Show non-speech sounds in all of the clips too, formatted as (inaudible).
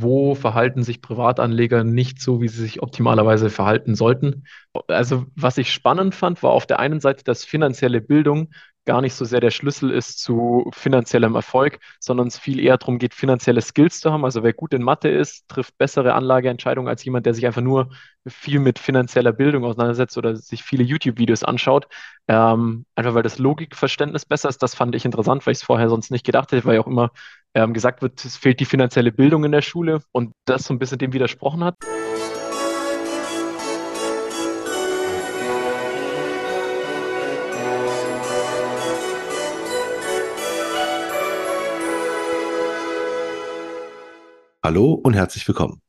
wo verhalten sich Privatanleger nicht so, wie sie sich optimalerweise verhalten sollten. Also was ich spannend fand, war auf der einen Seite, dass finanzielle Bildung gar nicht so sehr der Schlüssel ist zu finanziellem Erfolg, sondern es viel eher darum geht, finanzielle Skills zu haben. Also wer gut in Mathe ist, trifft bessere Anlageentscheidungen als jemand, der sich einfach nur viel mit finanzieller Bildung auseinandersetzt oder sich viele YouTube-Videos anschaut. Ähm, einfach weil das Logikverständnis besser ist. Das fand ich interessant, weil ich es vorher sonst nicht gedacht hätte, weil ja auch immer ähm, gesagt wird, es fehlt die finanzielle Bildung in der Schule und das so ein bisschen dem widersprochen hat. Hallo und herzlich willkommen.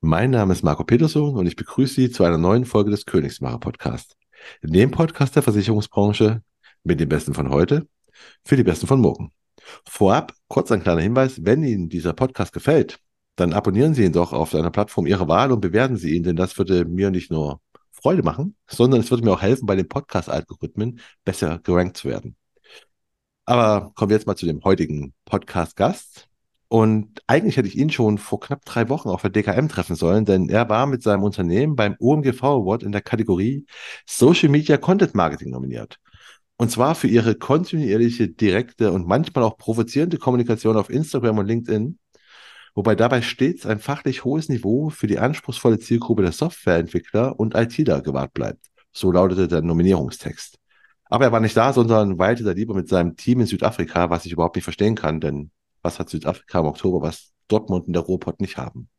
Mein Name ist Marco Peterson und ich begrüße Sie zu einer neuen Folge des Königsmacher Podcast. Dem Podcast der Versicherungsbranche mit den Besten von heute für die Besten von morgen. Vorab kurz ein kleiner Hinweis, wenn Ihnen dieser Podcast gefällt, dann abonnieren Sie ihn doch auf einer Plattform Ihrer Wahl und bewerten Sie ihn, denn das würde mir nicht nur Freude machen, sondern es würde mir auch helfen, bei den Podcast-Algorithmen besser gerankt zu werden. Aber kommen wir jetzt mal zu dem heutigen Podcast-Gast. Und eigentlich hätte ich ihn schon vor knapp drei Wochen auf der DKM treffen sollen, denn er war mit seinem Unternehmen beim OMGV Award in der Kategorie Social Media Content Marketing nominiert. Und zwar für ihre kontinuierliche, direkte und manchmal auch provozierende Kommunikation auf Instagram und LinkedIn, wobei dabei stets ein fachlich hohes Niveau für die anspruchsvolle Zielgruppe der Softwareentwickler und ITler gewahrt bleibt. So lautete der Nominierungstext. Aber er war nicht da, sondern weilte da lieber mit seinem Team in Südafrika, was ich überhaupt nicht verstehen kann, denn was hat Südafrika im Oktober, was Dortmund und der Ruhrpott nicht haben?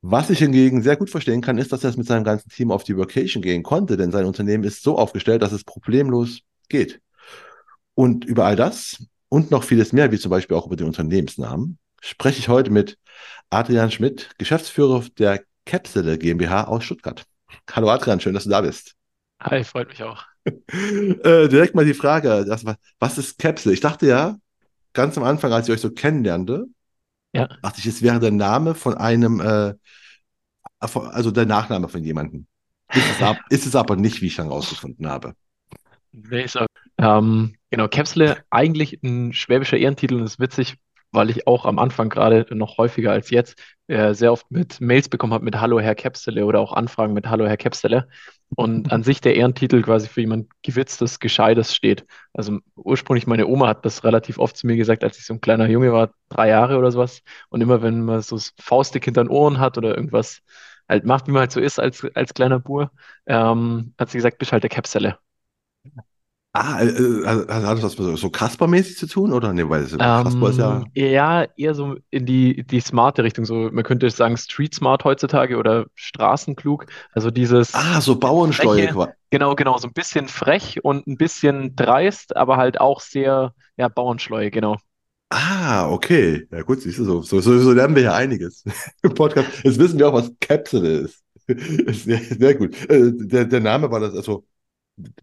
Was ich hingegen sehr gut verstehen kann, ist, dass er es mit seinem ganzen Team auf die Vacation gehen konnte, denn sein Unternehmen ist so aufgestellt, dass es problemlos geht. Und über all das und noch vieles mehr, wie zum Beispiel auch über den Unternehmensnamen, spreche ich heute mit Adrian Schmidt, Geschäftsführer der Capsule GmbH aus Stuttgart. Hallo Adrian, schön, dass du da bist. Hi, freut mich auch. (laughs) äh, direkt mal die Frage, das, was ist Capsule? Ich dachte ja, ganz am Anfang, als ich euch so kennenlernte, ja. dachte ich, es wäre der Name von einem, äh, also der Nachname von jemandem. Ist es, ab, ist es aber nicht, wie ich dann rausgefunden habe. Nee, so. Ähm, genau, Capsule, eigentlich ein schwäbischer Ehrentitel und ist witzig, weil ich auch am Anfang gerade noch häufiger als jetzt äh, sehr oft mit Mails bekommen habe mit Hallo Herr Capsule oder auch Anfragen mit Hallo Herr Capsule und an sich der Ehrentitel quasi für jemand Gewitztes, Gescheites steht. Also ursprünglich meine Oma hat das relativ oft zu mir gesagt, als ich so ein kleiner Junge war, drei Jahre oder sowas und immer wenn man so Faustdick hinter den Ohren hat oder irgendwas halt macht, wie man halt so ist als, als kleiner Bur, ähm, hat sie gesagt, bist halt der Capsule. Ah, äh, äh also, also hat das was so Kasper-mäßig zu tun, oder? Nee, weil Kasper ist ja. Ähm, ja, eher so in die, die smarte Richtung. So, man könnte sagen Street Smart heutzutage oder Straßenklug. Also dieses. Ah, so Bauernsteuer quasi. Genau, genau. So ein bisschen frech und ein bisschen dreist, aber halt auch sehr, ja, Bauernschleue, genau. Ah, okay. Ja, gut, siehst du, so, so, so, so lernen wir ja einiges (laughs) im Podcast. Jetzt wissen wir auch, was Capsule ist. (laughs) sehr, sehr gut. Äh, der, der Name war das, also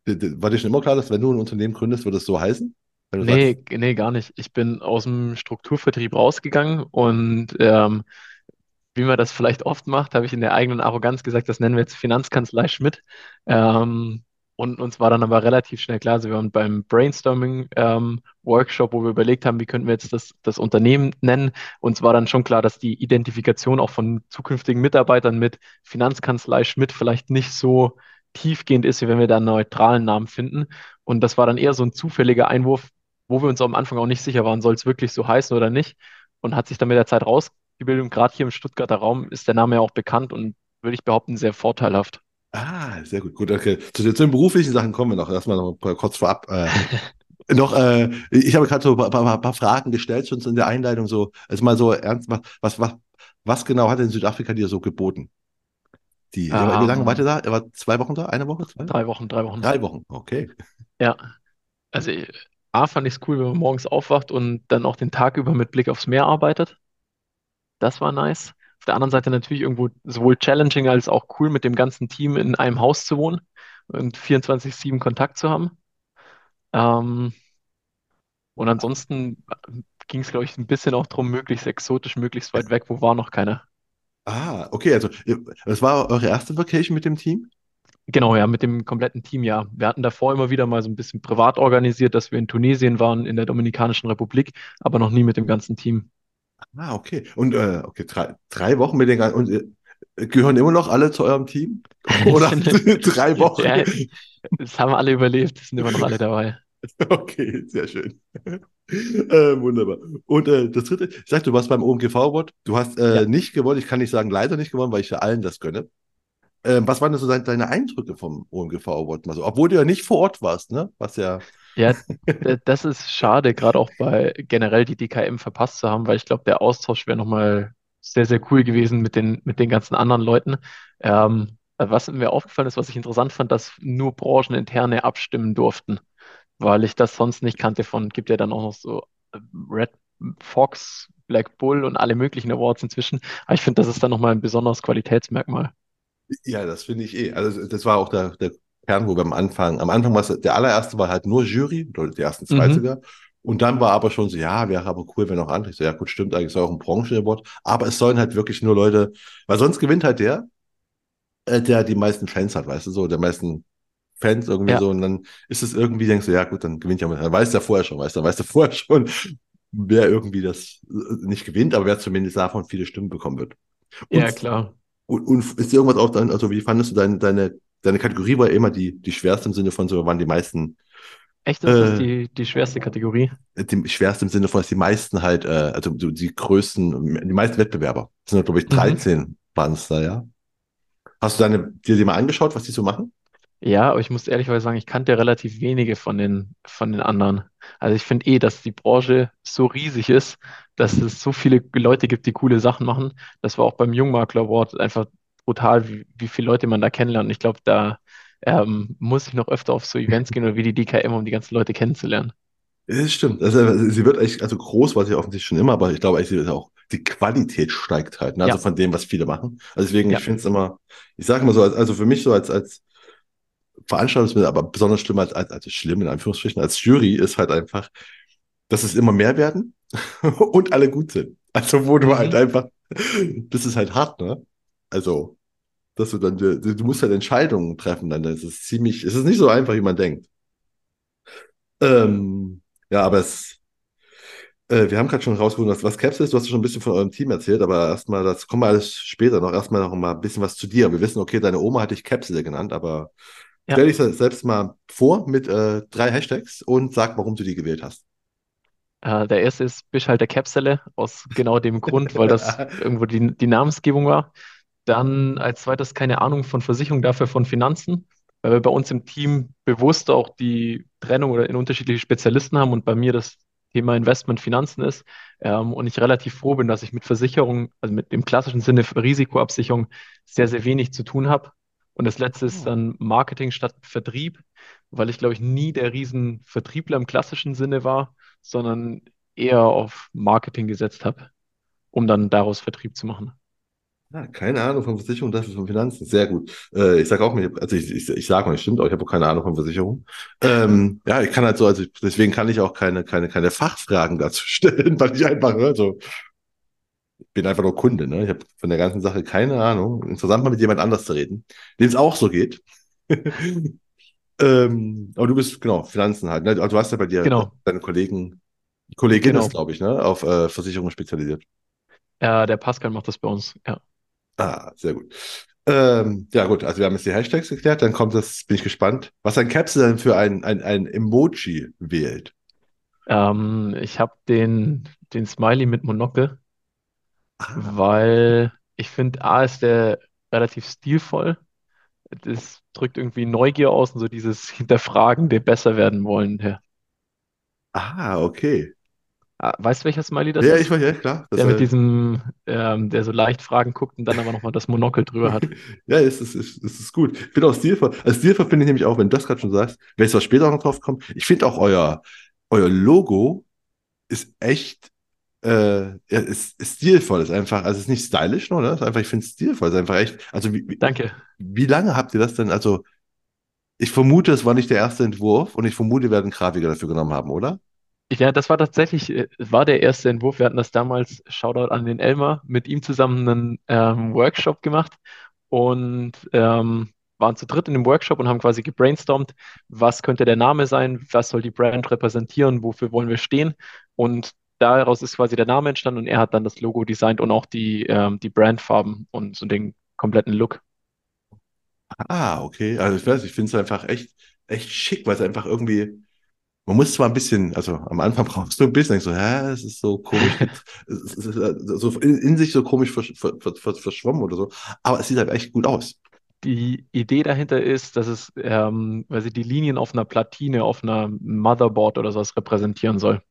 war dir schon immer klar, dass wenn du ein Unternehmen gründest, wird es so heißen? Nee, sagst? nee, gar nicht. Ich bin aus dem Strukturvertrieb rausgegangen und ähm, wie man das vielleicht oft macht, habe ich in der eigenen Arroganz gesagt, das nennen wir jetzt Finanzkanzlei Schmidt. Ähm, und uns war dann aber relativ schnell klar, also wir waren beim Brainstorming-Workshop, ähm, wo wir überlegt haben, wie könnten wir jetzt das, das Unternehmen nennen. Uns war dann schon klar, dass die Identifikation auch von zukünftigen Mitarbeitern mit Finanzkanzlei Schmidt vielleicht nicht so tiefgehend ist, wie wenn wir da einen neutralen Namen finden. Und das war dann eher so ein zufälliger Einwurf, wo wir uns am Anfang auch nicht sicher waren, soll es wirklich so heißen oder nicht. Und hat sich dann mit der Zeit rausgebildet. Und gerade hier im Stuttgarter Raum ist der Name ja auch bekannt und würde ich behaupten, sehr vorteilhaft. Ah, sehr gut. Gut, okay. Zu, zu den beruflichen Sachen kommen wir noch. Erstmal noch kurz vorab. Äh, (laughs) noch, äh, ich habe gerade so ein paar, paar, Fragen gestellt schon in der Einleitung. So, also mal so ernst, was, was, was genau hat denn Südafrika dir so geboten? Die, um, wie lange war der da? Er war zwei Wochen da? Eine Woche? Zwei? Drei Wochen, drei Wochen. Drei Wochen, okay. Ja. Also A fand ich es cool, wenn man morgens aufwacht und dann auch den Tag über mit Blick aufs Meer arbeitet. Das war nice. Auf der anderen Seite natürlich irgendwo sowohl challenging als auch cool, mit dem ganzen Team in einem Haus zu wohnen und 24-7 Kontakt zu haben. Ähm, und ansonsten ging es, glaube ich, ein bisschen auch darum, möglichst exotisch, möglichst weit weg, wo war noch keiner. Ah, okay, also das war eure erste Vacation mit dem Team? Genau, ja, mit dem kompletten Team, ja. Wir hatten davor immer wieder mal so ein bisschen privat organisiert, dass wir in Tunesien waren, in der Dominikanischen Republik, aber noch nie mit dem ganzen Team. Ah, okay. Und äh, okay, drei, drei Wochen mit den ganzen. Und äh, gehören immer noch alle zu eurem Team? (laughs) Oder (laughs) drei Wochen? ja, das haben alle überlebt, sind immer noch alle dabei. (laughs) Okay, sehr schön. Äh, wunderbar. Und äh, das dritte, ich sagte, du warst beim OMGV Award. Du hast äh, Ja, nicht gewonnen. Ich kann nicht sagen, leider nicht gewonnen, weil ich ja allen das gönne. Ähm, was waren denn so deine, Eindrücke vom OMGV Award? Also, obwohl du ja nicht vor Ort warst, ne? Was ja. ja, (laughs) das ist schade, gerade auch bei generell die DKM verpasst zu haben, weil ich glaube, der Austausch wäre nochmal sehr, sehr cool gewesen mit den, mit den ganzen anderen Leuten. Ähm, was mir aufgefallen ist, was ich interessant fand, dass nur brancheninterne abstimmen durften. Weil ich das sonst nicht kannte von, gibt ja dann auch noch so äh, Red Fox, Black Bull und alle möglichen Awards inzwischen. Aber ich finde, das ist dann nochmal ein besonderes Qualitätsmerkmal. Ja, das finde ich eh. Also, das war auch der, der Kern, wo wir am Anfang, am Anfang war es, der allererste war halt nur Jury, oder die ersten zwei Mhm. sogar. Und dann war aber schon so, ja, wäre aber cool, wenn auch andere. Ich so, ja, gut, stimmt, eigentlich ist auch ein Branchen-Award. Aber es sollen halt wirklich nur Leute, weil sonst gewinnt halt der, äh, der die meisten Fans hat, weißt du, so, der meisten Fans irgendwie Ja, so. Und dann ist es irgendwie, denkst du, ja, gut, dann gewinnt ja, dann weißt du ja vorher schon, weißt du, dann weißt du vorher schon, wer irgendwie das äh, nicht gewinnt, aber wer zumindest davon viele Stimmen bekommen wird. ja, Und klar. und, und ist irgendwas auch dann, also wie fandest du deine, deine, deine Kategorie war immer die, die schwerste im Sinne von so, waren die meisten, Echt, ist das äh, die, die schwerste Kategorie? die schwerste im Sinne von, dass die meisten halt, äh, also so die größten, die meisten Wettbewerber, das sind glaube ich Mhm. 13 waren es da, ja. Hast du deine, dir die mal angeschaut, was die so machen? Ja, aber ich muss ehrlicherweise sagen, ich kannte relativ wenige von den, von den anderen. Also ich finde eh, dass die Branche so riesig ist, dass es so viele Leute gibt, die coole Sachen machen. Das war auch beim Jungmakler Award einfach brutal, wie, wie viele Leute man da kennenlernt. Und ich glaube, da ähm, muss ich noch öfter auf so Events gehen oder wie die DKM, um die ganzen Leute kennenzulernen. Das stimmt. Also, sie wird echt, also groß war sie offensichtlich schon immer, aber ich glaube, eigentlich auch die Qualität steigt halt, ne? Also Ja, von dem, was viele machen. Also deswegen, ich finde es immer, ich sage immer so, als, also für mich so als, als Veranstaltungsmitglied, aber besonders schlimm als, als, also schlimm in Anführungsstrichen, als Jury ist halt einfach, dass es immer mehr werden (laughs) und alle gut sind. Also wo du halt Mhm. einfach, das ist halt hart, ne? Also, dass du dann, du, du musst halt Entscheidungen treffen, dann ist es ziemlich, es ist nicht so einfach, wie man denkt. Ähm, ja, aber es, äh, wir haben gerade schon rausgefunden, was, was Caps ist. Du hast schon ein bisschen von eurem Team erzählt, aber erstmal, das kommen wir alles später noch. Erstmal noch mal ein bisschen was zu dir. Wir wissen, okay, deine Oma hat dich Capsule genannt, aber Ja, stell dich selbst mal vor mit äh, drei Hashtags und sag, warum du die gewählt hast. äh, der erste ist Bisch der Käpsele, aus genau dem Grund, weil das (laughs) irgendwo die, die Namensgebung war. Dann als zweites keine Ahnung von Versicherung, dafür von Finanzen, weil wir bei uns im Team bewusst auch die Trennung oder in unterschiedliche Spezialisten haben und bei mir das Thema Investment Finanzen ist. Ähm, und ich relativ froh bin, dass ich mit Versicherung, also mit dem klassischen Sinne Risikoabsicherung, sehr, sehr wenig zu tun habe. Und das letzte ist Oh. dann Marketing statt Vertrieb, weil ich glaube ich nie der Riesenvertriebler im klassischen Sinne war, sondern eher auf Marketing gesetzt habe, um dann daraus Vertrieb zu machen. Ja, keine Ahnung von Versicherung, dafür von Finanzen. Sehr gut. Äh, ich sage auch, mir- also ich, ich, ich sage mal, stimmt auch, ich habe auch keine Ahnung von Versicherung. Ähm, ja, ich kann halt so, also deswegen kann ich auch keine, keine, keine Fachfragen dazu (laughs) stellen, weil ich einfach, ne, so, ich bin einfach nur Kunde, ne? Ich habe von der ganzen Sache keine Ahnung. Interessant mal mit jemand anders zu reden, dem es auch so geht. (laughs) Ähm, aber du bist, genau, Finanzen halt, ne? Also du hast ja bei dir Genau, deine Kollegen, Kollegin ist, genau. glaube ich, ne, auf äh, Versicherungen spezialisiert. Äh, der Pascal macht das bei uns. Ja. Ah, sehr gut. Ähm, ja, gut, also wir haben jetzt die Hashtags geklärt, dann kommt das, bin ich gespannt, was ein Capsule denn für ein, ein, ein Emoji wählt. Ähm, ich habe den, den Smiley mit Monokel, Ah, weil ich finde, A ist der relativ stilvoll. Das drückt irgendwie Neugier aus und so dieses (laughs) Hinterfragende, besser werden wollen. Ja. ah, okay. Ah, Weißt du, welcher Smiley das Ja, ich ist? war ja klar. Das, Der mit äh, diesem, ähm, der so leicht Fragen guckt und dann aber nochmal das Monokel drüber hat. (laughs) ja, es ist, es ist, es ist gut. Ich finde auch stilvoll. Also stilvoll finde ich nämlich auch, wenn du das gerade schon sagst, wenn es was später auch noch drauf kommt. Ich finde auch euer, euer Logo ist echt, äh, ist, ist stilvoll. Ist einfach, also es ist nicht stylisch, nur, ne? Ist einfach, ich finde es stilvoll. Es ist einfach echt, also wie, Danke. wie lange habt ihr das denn? Also, ich vermute, es war nicht der erste Entwurf und ich vermute, wir werden Grafiker dafür genommen haben, oder? Ja, das war tatsächlich, äh, war der erste Entwurf. Wir hatten das damals, Shoutout an den Elmar, mit ihm zusammen einen ähm, Workshop gemacht und ähm, waren zu dritt in dem Workshop und haben quasi gebrainstormt, was könnte der Name sein, was soll die Brand repräsentieren, wofür wollen wir stehen. Und daraus ist quasi der Name entstanden und er hat dann das Logo designt und auch die, ähm, die Brandfarben und so den kompletten Look. Ah, okay. Also ich weiß, ich finde es einfach echt, echt schick, weil es einfach irgendwie, man muss zwar ein bisschen, also am Anfang (laughs) brauchst du ein bisschen, so, hä, es ist so komisch, (laughs) es ist so in, in sich so komisch versch ver ver verschwommen oder so, aber es sieht halt echt gut aus. Die Idee dahinter ist, dass es, ähm, weil sie die Linien auf einer Platine, auf einer Motherboard oder sowas repräsentieren soll,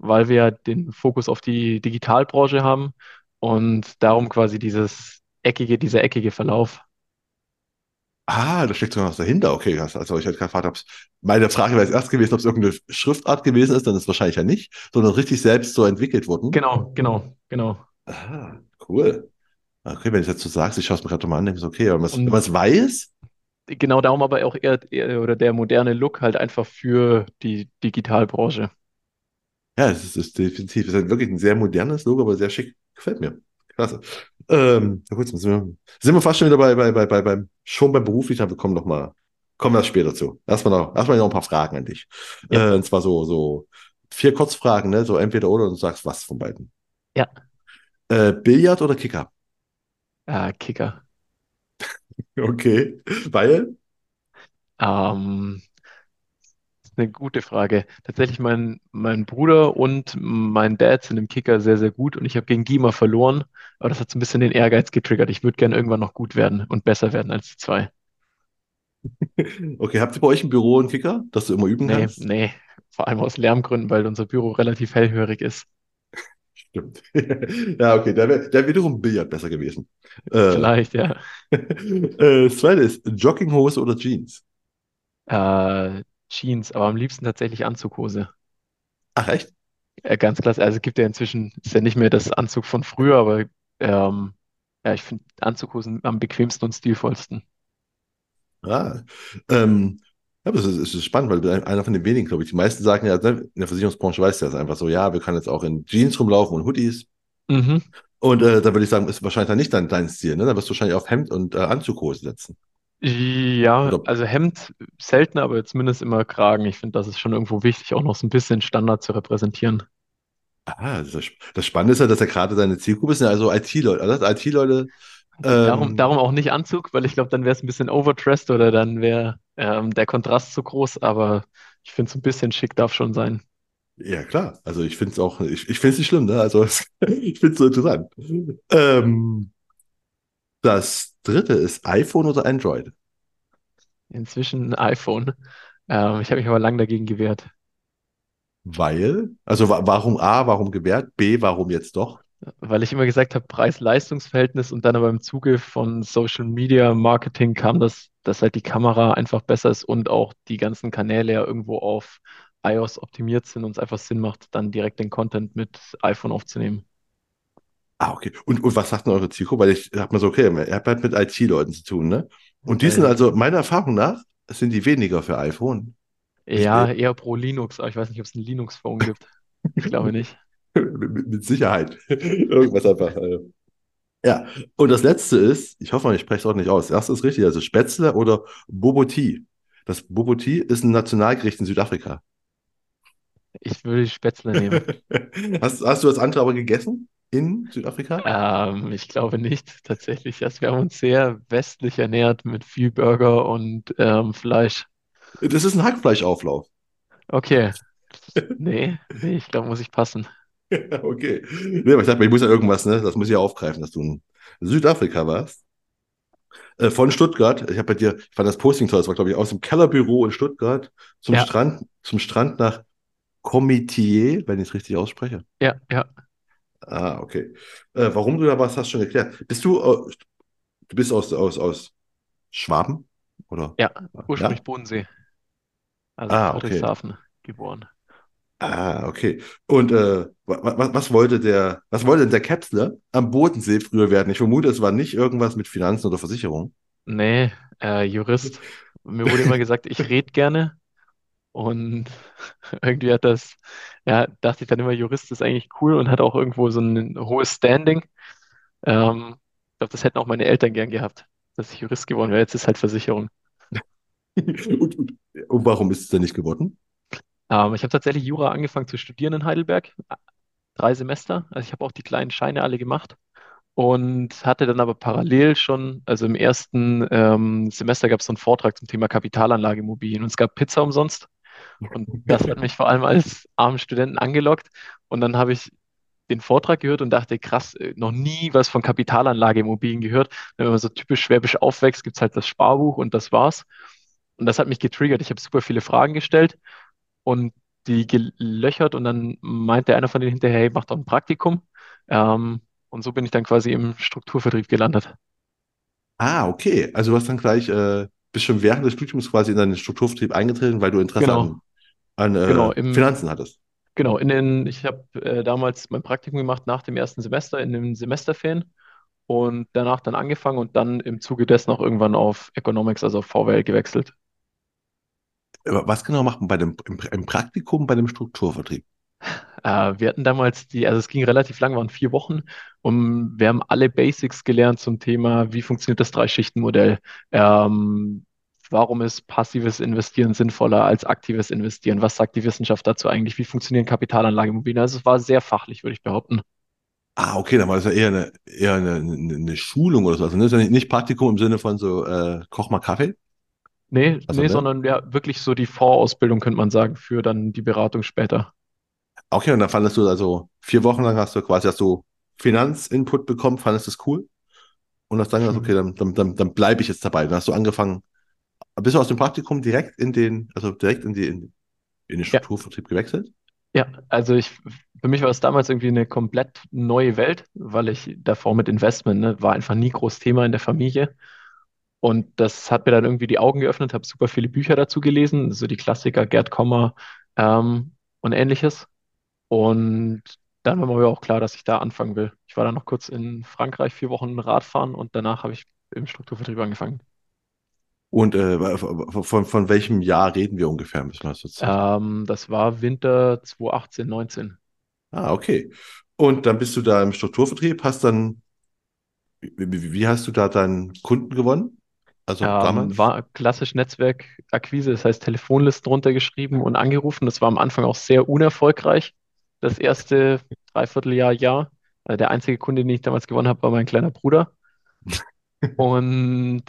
weil wir den Fokus auf die Digitalbranche haben und darum quasi dieses eckige, dieser eckige Verlauf. Ah, da steckt sogar was dahinter. Okay. Also ich hatte gefragt, ob's, meine Frage wäre jetzt erst gewesen, ob es irgendeine Schriftart gewesen ist, dann ist es wahrscheinlich ja nicht, sondern richtig selbst so entwickelt worden. Genau, genau, genau. Ah, cool. Okay, wenn du jetzt so sagst, ich schaue es mir gerade mal an, denke ich okay, aber wenn man es weiß, genau darum aber auch eher, eher oder der moderne Look halt einfach für die Digitalbranche. Ja, es ist, ist definitiv, es ist halt wirklich ein sehr modernes Logo, aber sehr schick. Gefällt mir. Klasse. Ähm, na gut, sind wir, sind wir fast schon wieder bei, bei, bei, bei, beim, schon beim beruflichen, aber wir kommen noch mal, kommen wir später zu. Erstmal noch, erstmal noch ein paar Fragen an dich. Ja, Äh, und zwar so, so vier Kurzfragen, ne? So entweder oder und du sagst was von beiden. ja, Äh, Billard oder Kicker? äh, Kicker. (laughs) Okay. Weil? Ähm, eine gute Frage. Tatsächlich, mein, mein Bruder und mein Dad sind im Kicker sehr, sehr gut und ich habe gegen Gima verloren, aber das hat so ein bisschen den Ehrgeiz getriggert. Ich würde gerne irgendwann noch gut werden und besser werden als die zwei. (laughs) Okay, habt ihr bei euch im Büro einen Kicker, dass du immer üben Nee, kannst? nee, vor allem aus Lärmgründen, weil unser Büro relativ hellhörig ist. Stimmt. (laughs) Ja, okay, da wäre wär wiederum Billard besser gewesen. Äh, Vielleicht, ja. (laughs) äh, das zweite ist Jogginghose oder Jeans? Äh, Jeans, aber am liebsten tatsächlich Anzughose. Ach, echt? Äh, ganz klasse. Also es gibt ja inzwischen, ist ja nicht mehr das Anzug von früher, aber ähm, ja, ich finde Anzughosen am bequemsten und stilvollsten. Ah, ähm, ja, das ist, das ist spannend, weil du bist einer von den wenigen, glaube ich. Die meisten sagen ja, ne, in der Versicherungsbranche weißt du das einfach so, ja, wir können jetzt auch in Jeans rumlaufen und Hoodies. Mhm. Und äh, da würde ich sagen, ist wahrscheinlich dann nicht dein, dein Stil, ne? Da wirst du wahrscheinlich auf Hemd und äh, Anzughose setzen. Ja, Oder, also Hemd selten, aber zumindest immer Kragen. Ich finde, das ist schon irgendwo wichtig, auch noch so ein bisschen Standard zu repräsentieren. ah, das, ist, das Spannende ist ja, dass ja gerade deine Zielgruppe ja also IT-Leute, also IT-Leute, Darum, ähm, darum auch nicht Anzug, weil ich glaube, dann wäre es ein bisschen overdressed oder dann wäre ähm, der Kontrast zu groß, aber ich finde, so ein bisschen schick darf schon sein. ja klar, also ich finde es auch, ich, ich finde es nicht schlimm, ne? Also (laughs) ich finde es so interessant. Ähm, das dritte ist iPhone oder Android? Inzwischen iPhone. Ähm, ich habe mich aber lang dagegen gewehrt. Weil, also wa warum A, warum gewährt? B, warum jetzt doch? Weil ich immer gesagt habe, Preis-Leistungs-Verhältnis und dann aber im Zuge von Social Media Marketing kam das, dass halt die Kamera einfach besser ist und auch die ganzen Kanäle ja irgendwo auf iOS optimiert sind und es einfach Sinn macht, dann direkt den Content mit iPhone aufzunehmen. Ah, okay. Und, und was sagt denn eure Zielgruppe? Weil ich hab mir so, okay, ihr habt halt mit IT-Leuten zu tun, ne? Und die sind also, meiner Erfahrung nach, sind die weniger für iPhone. Ich, ja, äh, eher pro Linux, aber ich weiß nicht, ob es ein Linux-Phone gibt. Ich glaube nicht. (laughs) (laughs) mit, mit Sicherheit. (laughs) Irgendwas einfach. Äh. Ja. Und das letzte ist, ich hoffe, ich spreche es auch nicht aus. Das ist richtig, also Spätzle oder Bobotie. Das Bobotie ist ein Nationalgericht in Südafrika. Ich würde Spätzle nehmen. Hast, hast du das andere aber gegessen in Südafrika? Ähm, ich glaube nicht, (laughs) tatsächlich. Also wir haben uns sehr westlich ernährt mit viel Burger und ähm, Fleisch. Das ist ein Hackfleischauflauf. Okay, (laughs) nee, nee, ich glaube, muss ich passen. (laughs) Okay. Nee, aber ich dachte, ich muss ja irgendwas, ne? Das muss ich ja aufgreifen, dass du in Südafrika warst. Äh, von Stuttgart. Ich habe bei dir, ich fand das Posting toll, das war, glaube ich, aus dem Kellerbüro in Stuttgart zum Ja, Strand, zum Strand nach Comitier, wenn ich es richtig ausspreche. ja, ja, Ah, okay. Äh, warum du da warst, hast du schon erklärt. Bist du, äh, du bist aus, aus, aus Schwaben? Oder? ja. Ursprünglich Ja? Bodensee, also Ah, okay. Friedrichshafen geboren. Ah, okay. Und äh, wa- wa- was wollte der, was wollte denn der Kapsler am Bodensee früher werden? Ich vermute, es war nicht irgendwas mit Finanzen oder Versicherung. Nee, äh, Jurist. Mir wurde immer gesagt, ich rede gerne und (laughs) irgendwie hat das, ja, dachte ich dann immer, Jurist ist eigentlich cool und hat auch irgendwo so ein hohes Standing. Ähm, ich glaube, das hätten auch meine Eltern gern gehabt, dass ich Jurist geworden wäre. Jetzt ist halt Versicherung. (laughs) Und, und, und warum ist es denn nicht geworden? Ähm, ich habe tatsächlich Jura angefangen zu studieren in Heidelberg, drei Semester. Also ich habe auch die kleinen Scheine alle gemacht und hatte dann aber parallel schon, also im ersten ähm, Semester gab es so einen Vortrag zum Thema Kapitalanlageimmobilien und es gab Pizza umsonst. Und das hat mich vor allem als armen Studenten angelockt. Und dann habe ich den Vortrag gehört und dachte, krass, äh, noch nie was von Kapitalanlageimmobilien gehört. Wenn man so typisch schwäbisch aufwächst, gibt es halt das Sparbuch und das war's. Und das hat mich getriggert. Ich habe super viele Fragen gestellt und die gelöchert und dann meinte einer von denen hinterher, hey, mach doch ein Praktikum. Ähm, und so bin ich dann quasi im Strukturvertrieb gelandet. Ah, okay. Also du hast dann gleich, äh, bist schon während des Studiums quasi in deinen Strukturvertrieb eingetreten, weil du Interesse Genau, an, an genau, äh, im, Finanzen hattest. genau, in den, ich habe äh, damals mein Praktikum gemacht nach dem ersten Semester in den Semesterferien und danach dann angefangen und dann im Zuge dessen auch irgendwann auf Economics, also auf VWL gewechselt. Aber was genau macht man bei dem, im, im Praktikum bei dem Strukturvertrieb? (laughs) Äh, wir hatten damals die, also es ging relativ lang, waren vier Wochen und wir haben alle Basics gelernt zum Thema, wie funktioniert das Drei-Schichten-Modell, ähm, warum ist passives Investieren sinnvoller als aktives Investieren, was sagt die Wissenschaft dazu eigentlich, wie funktionieren Kapitalanlageimmobilien. Also es war sehr fachlich, würde ich behaupten. Ah, okay, dann war das ja eher eine, eher eine, eine, Schulung oder so. Also ne, ist ja nicht, nicht Praktikum im Sinne von so, äh, koch mal Kaffee. Nee, Also, nee, ne? sondern ja, wirklich so die Vorausbildung, könnte man sagen, für dann die Beratung später. Okay, und dann fandest du also vier Wochen lang hast du quasi hast du Finanzinput bekommen, fandest du es cool und hast dann gesagt, okay, dann, dann, dann, dann bleibe ich jetzt dabei. Dann hast du angefangen, bist du aus dem Praktikum direkt in den, also direkt in die, in, in den Ja, Strukturvertrieb gewechselt? ja, also ich, für mich war es damals irgendwie eine komplett neue Welt, weil ich davor mit Investment, ne, war einfach nie groß Thema in der Familie. Und das hat mir dann irgendwie die Augen geöffnet, habe super viele Bücher dazu gelesen, so die Klassiker Gerd Kommer ähm, und ähnliches. Und dann war mir auch klar, dass ich da anfangen will. Ich war dann noch kurz in Frankreich vier Wochen Radfahren und danach habe ich im Strukturvertrieb angefangen. Und äh, von, von, welchem Jahr reden wir ungefähr? Müssen wir das jetzt? Ähm, das war Winter 2018, 19. Ah, okay. Und dann bist du da im Strukturvertrieb, hast dann, wie, wie wie hast du da deinen Kunden gewonnen? Also Ähm, damals? war klassisch Netzwerkakquise, das heißt Telefonlisten runtergeschrieben und angerufen. Das war am Anfang auch sehr unerfolgreich. Das erste Dreivierteljahr, Jahr. Äh, Der einzige Kunde, den ich damals gewonnen habe, war mein kleiner Bruder. (laughs) Und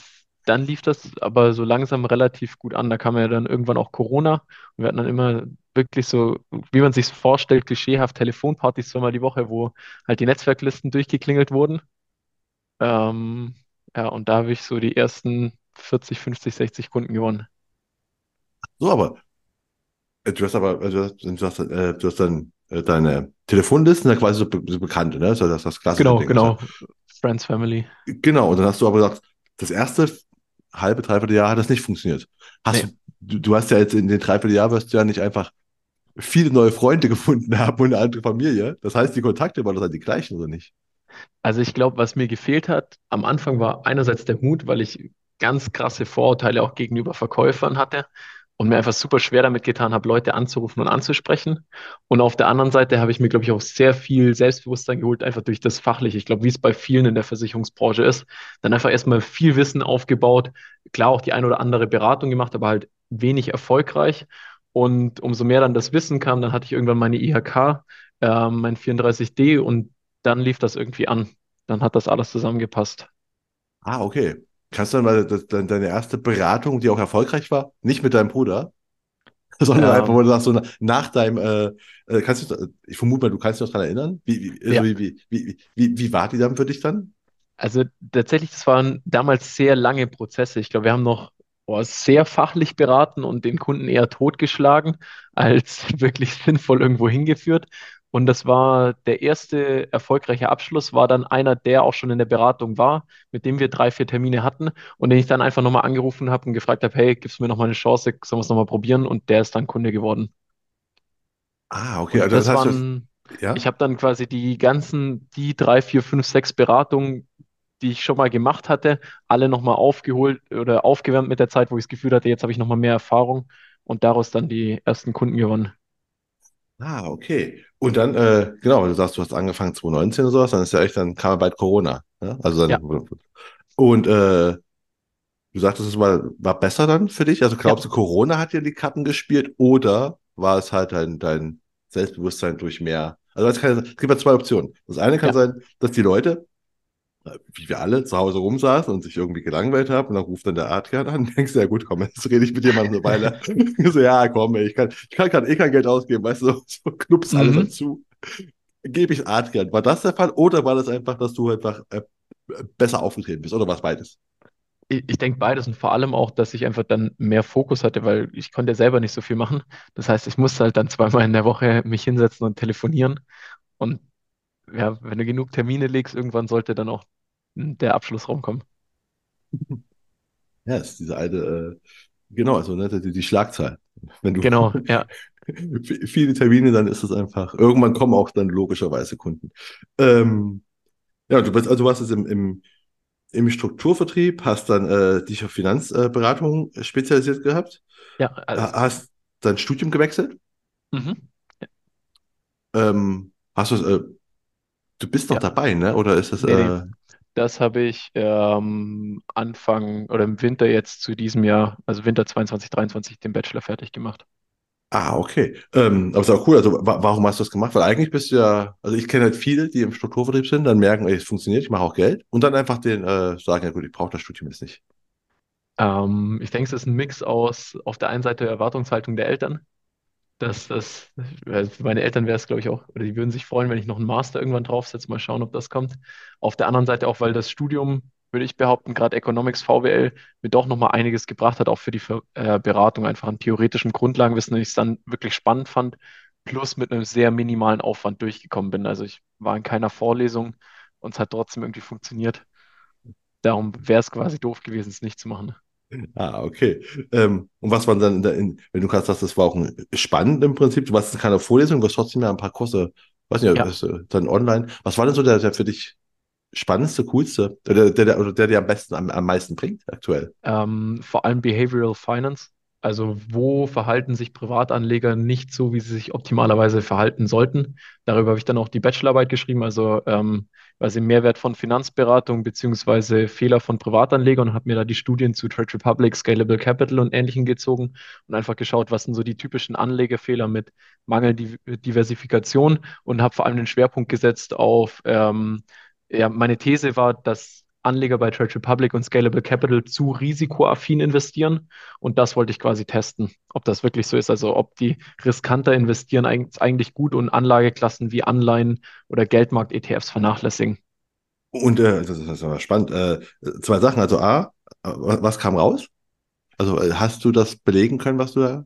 dann lief das aber so langsam relativ gut an. Da kam ja dann irgendwann auch Corona. Und wir hatten dann immer wirklich so, wie man sich vorstellt, klischeehaft Telefonpartys zweimal die Woche, wo halt die Netzwerklisten durchgeklingelt wurden. Ähm, ja, und da habe ich so die ersten 40, 50, 60 Kunden gewonnen. So, aber äh, du hast aber, also du hast, äh, du hast dann äh, deine Telefonlisten, ja quasi so, be so Bekannte, ne? So das, das klassische Genau, Ding. Also, genau. Friends, Family. genau, und dann hast du aber gesagt, das erste halbe, dreiviertel Jahr hat das nicht funktioniert. Hast Nee. du, du, hast ja jetzt in den dreiviertel Jahr wirst du ja nicht einfach viele neue Freunde (laughs) gefunden haben und eine andere Familie. Das heißt, die Kontakte waren doch dann die gleichen, oder nicht? Also ich glaube, was mir gefehlt hat am Anfang war einerseits der Mut, weil ich ganz krasse Vorurteile auch gegenüber Verkäufern hatte und mir einfach super schwer damit getan habe, Leute anzurufen und anzusprechen. Und auf der anderen Seite habe ich mir, glaube ich, auch sehr viel Selbstbewusstsein geholt, einfach durch das Fachliche. Ich glaube, wie es bei vielen in der Versicherungsbranche ist, dann einfach erstmal viel Wissen aufgebaut, klar auch die ein oder andere Beratung gemacht, aber halt wenig erfolgreich. Und umso mehr dann das Wissen kam, dann hatte ich irgendwann meine IHK, ähm, mein 34D und dann lief das irgendwie an. Dann hat das alles zusammengepasst. Ah, okay. Kannst du dann mal das, deine erste Beratung, die auch erfolgreich war, nicht mit deinem Bruder, (laughs) sondern einfach, wo du sagst, so na- nach deinem, äh, äh, kannst du, ich vermute mal, du kannst dich noch daran erinnern, wie, wie, also ja, wie, wie, wie, wie, wie war die dann für dich dann? also tatsächlich, das waren damals sehr lange Prozesse. Ich glaube, wir haben noch boah, sehr fachlich beraten und den Kunden eher totgeschlagen, (laughs) als wirklich sinnvoll irgendwo hingeführt. Und das war der erste erfolgreiche Abschluss, war dann einer, der auch schon in der Beratung war, mit dem wir drei, vier Termine hatten und den ich dann einfach nochmal angerufen habe und gefragt habe, hey, gibst du mir nochmal eine Chance, sollen wir es nochmal probieren? Und der ist dann Kunde geworden. Ah, okay, also das das heißt, waren, ich ja? habe dann quasi die ganzen, die drei, vier, fünf, sechs Beratungen, die ich schon mal gemacht hatte, alle nochmal aufgeholt oder aufgewärmt mit der Zeit, wo ich das Gefühl hatte, jetzt habe ich nochmal mehr Erfahrung und daraus dann die ersten Kunden gewonnen. Ah, okay. Und dann, äh, genau, weil du sagst, du hast angefangen 2019 oder sowas, dann ist ja echt, dann kam ja bald Corona. Ja? Also Ja, dann, und äh, du sagtest, es war, war besser dann für dich? Also ja. glaubst du, Corona hat dir die Karten gespielt oder war es halt dein, dein Selbstbewusstsein durch mehr, Also es, kann, es gibt ja zwei Optionen. Das eine kann Ja. sein, dass die Leute, wie wir alle, zu Hause rumsaßen und sich irgendwie gelangweilt haben und dann ruft dann der Adrian an und (laughs) denkst, ja gut, komm, jetzt rede ich mit jemandem eine Weile. (laughs) so, ja, komm, ey, ich kann, ich kann, kann eh kein Geld ausgeben, weißt du, so, knups alles Mhm. dazu. Gebe ich Adrian. War das der Fall oder war das einfach, dass du einfach äh, besser aufgetreten bist oder was beides? Ich, ich denke beides und vor allem auch, dass ich einfach dann mehr Fokus hatte, weil ich konnte ja selber nicht so viel machen. Das heißt, ich musste halt dann zweimal in der Woche mich hinsetzen und telefonieren. Und ja, wenn du genug Termine legst, irgendwann sollte dann auch der Abschluss rumkommen. (laughs) Ja, ist diese alte, äh, genau, also ne, die, die Schlagzahl. Wenn du Genau, (laughs) ja. viele Termine, dann ist es einfach, irgendwann kommen auch dann logischerweise Kunden. Ähm, ja, du bist, also du warst jetzt im, im, im Strukturvertrieb, hast dann äh, dich auf Finanzberatung spezialisiert gehabt, Ja, also, hast dein Studium gewechselt, mhm. ähm, hast du, äh, du bist noch Ja. dabei, ne? Oder ist das, Nee, äh, Das habe ich ähm, Anfang oder im Winter jetzt zu diesem Jahr, also Winter 22, 23, den Bachelor fertig gemacht. Ah, okay. Ähm, aber ist auch cool. Also, wa warum hast du das gemacht? Weil eigentlich bist du ja, also ich kenne halt viele, die im Strukturvertrieb sind, dann merken, ey, es funktioniert, ich mache auch Geld und dann einfach den äh, sagen, ja gut, ich brauche das Studium jetzt nicht. Ähm, ich denke, es ist ein Mix aus auf der einen Seite Erwartungshaltung der Eltern, das, weil für meine Eltern wäre es, glaube ich, auch, oder die würden sich freuen, wenn ich noch einen Master irgendwann draufsetze, mal schauen, ob das kommt. Auf der anderen Seite auch, weil das Studium, würde ich behaupten, gerade Economics VWL, mir doch nochmal einiges gebracht hat, auch für die äh, Beratung, einfach an theoretischen Grundlagenwissen, dass ich es dann wirklich spannend fand, plus mit einem sehr minimalen Aufwand durchgekommen bin. Also ich war in keiner Vorlesung und es hat trotzdem irgendwie funktioniert. Darum wäre es quasi doof gewesen, es nicht zu machen. Ah, okay. Ähm, und was waren dann, in der, wenn du gerade sagst, das war auch ein, spannend im Prinzip, du warst in keiner Vorlesung, du hast trotzdem ja ein paar Kurse, weiß nicht, Ja. hast du dann online. Was war denn so der, der für dich spannendste, coolste, der, der, der, oder der dir am besten, am, am meisten bringt aktuell? Ähm, vor allem Behavioral Finance. Also wo verhalten sich Privatanleger nicht so, wie sie sich optimalerweise verhalten sollten. Darüber habe ich dann auch die Bachelorarbeit geschrieben, also ähm, quasi Mehrwert von Finanzberatung beziehungsweise Fehler von Privatanlegern und habe mir da die Studien zu Trade Republic, Scalable Capital und Ähnlichem gezogen und einfach geschaut, was sind so die typischen Anlegefehler mit Mangeldiversifikation und habe vor allem den Schwerpunkt gesetzt auf, ähm, ja, meine These war, dass Anleger bei Trade Republic und Scalable Capital zu risikoaffin investieren. Und das wollte ich quasi testen, ob das wirklich so ist. Also ob die riskanter investieren eig- eigentlich gut und Anlageklassen wie Anleihen oder Geldmarkt-ETFs vernachlässigen. Und äh, das ist, aber spannend. Äh, zwei Sachen. Also A, was kam raus? Also äh, hast du das belegen können, was du da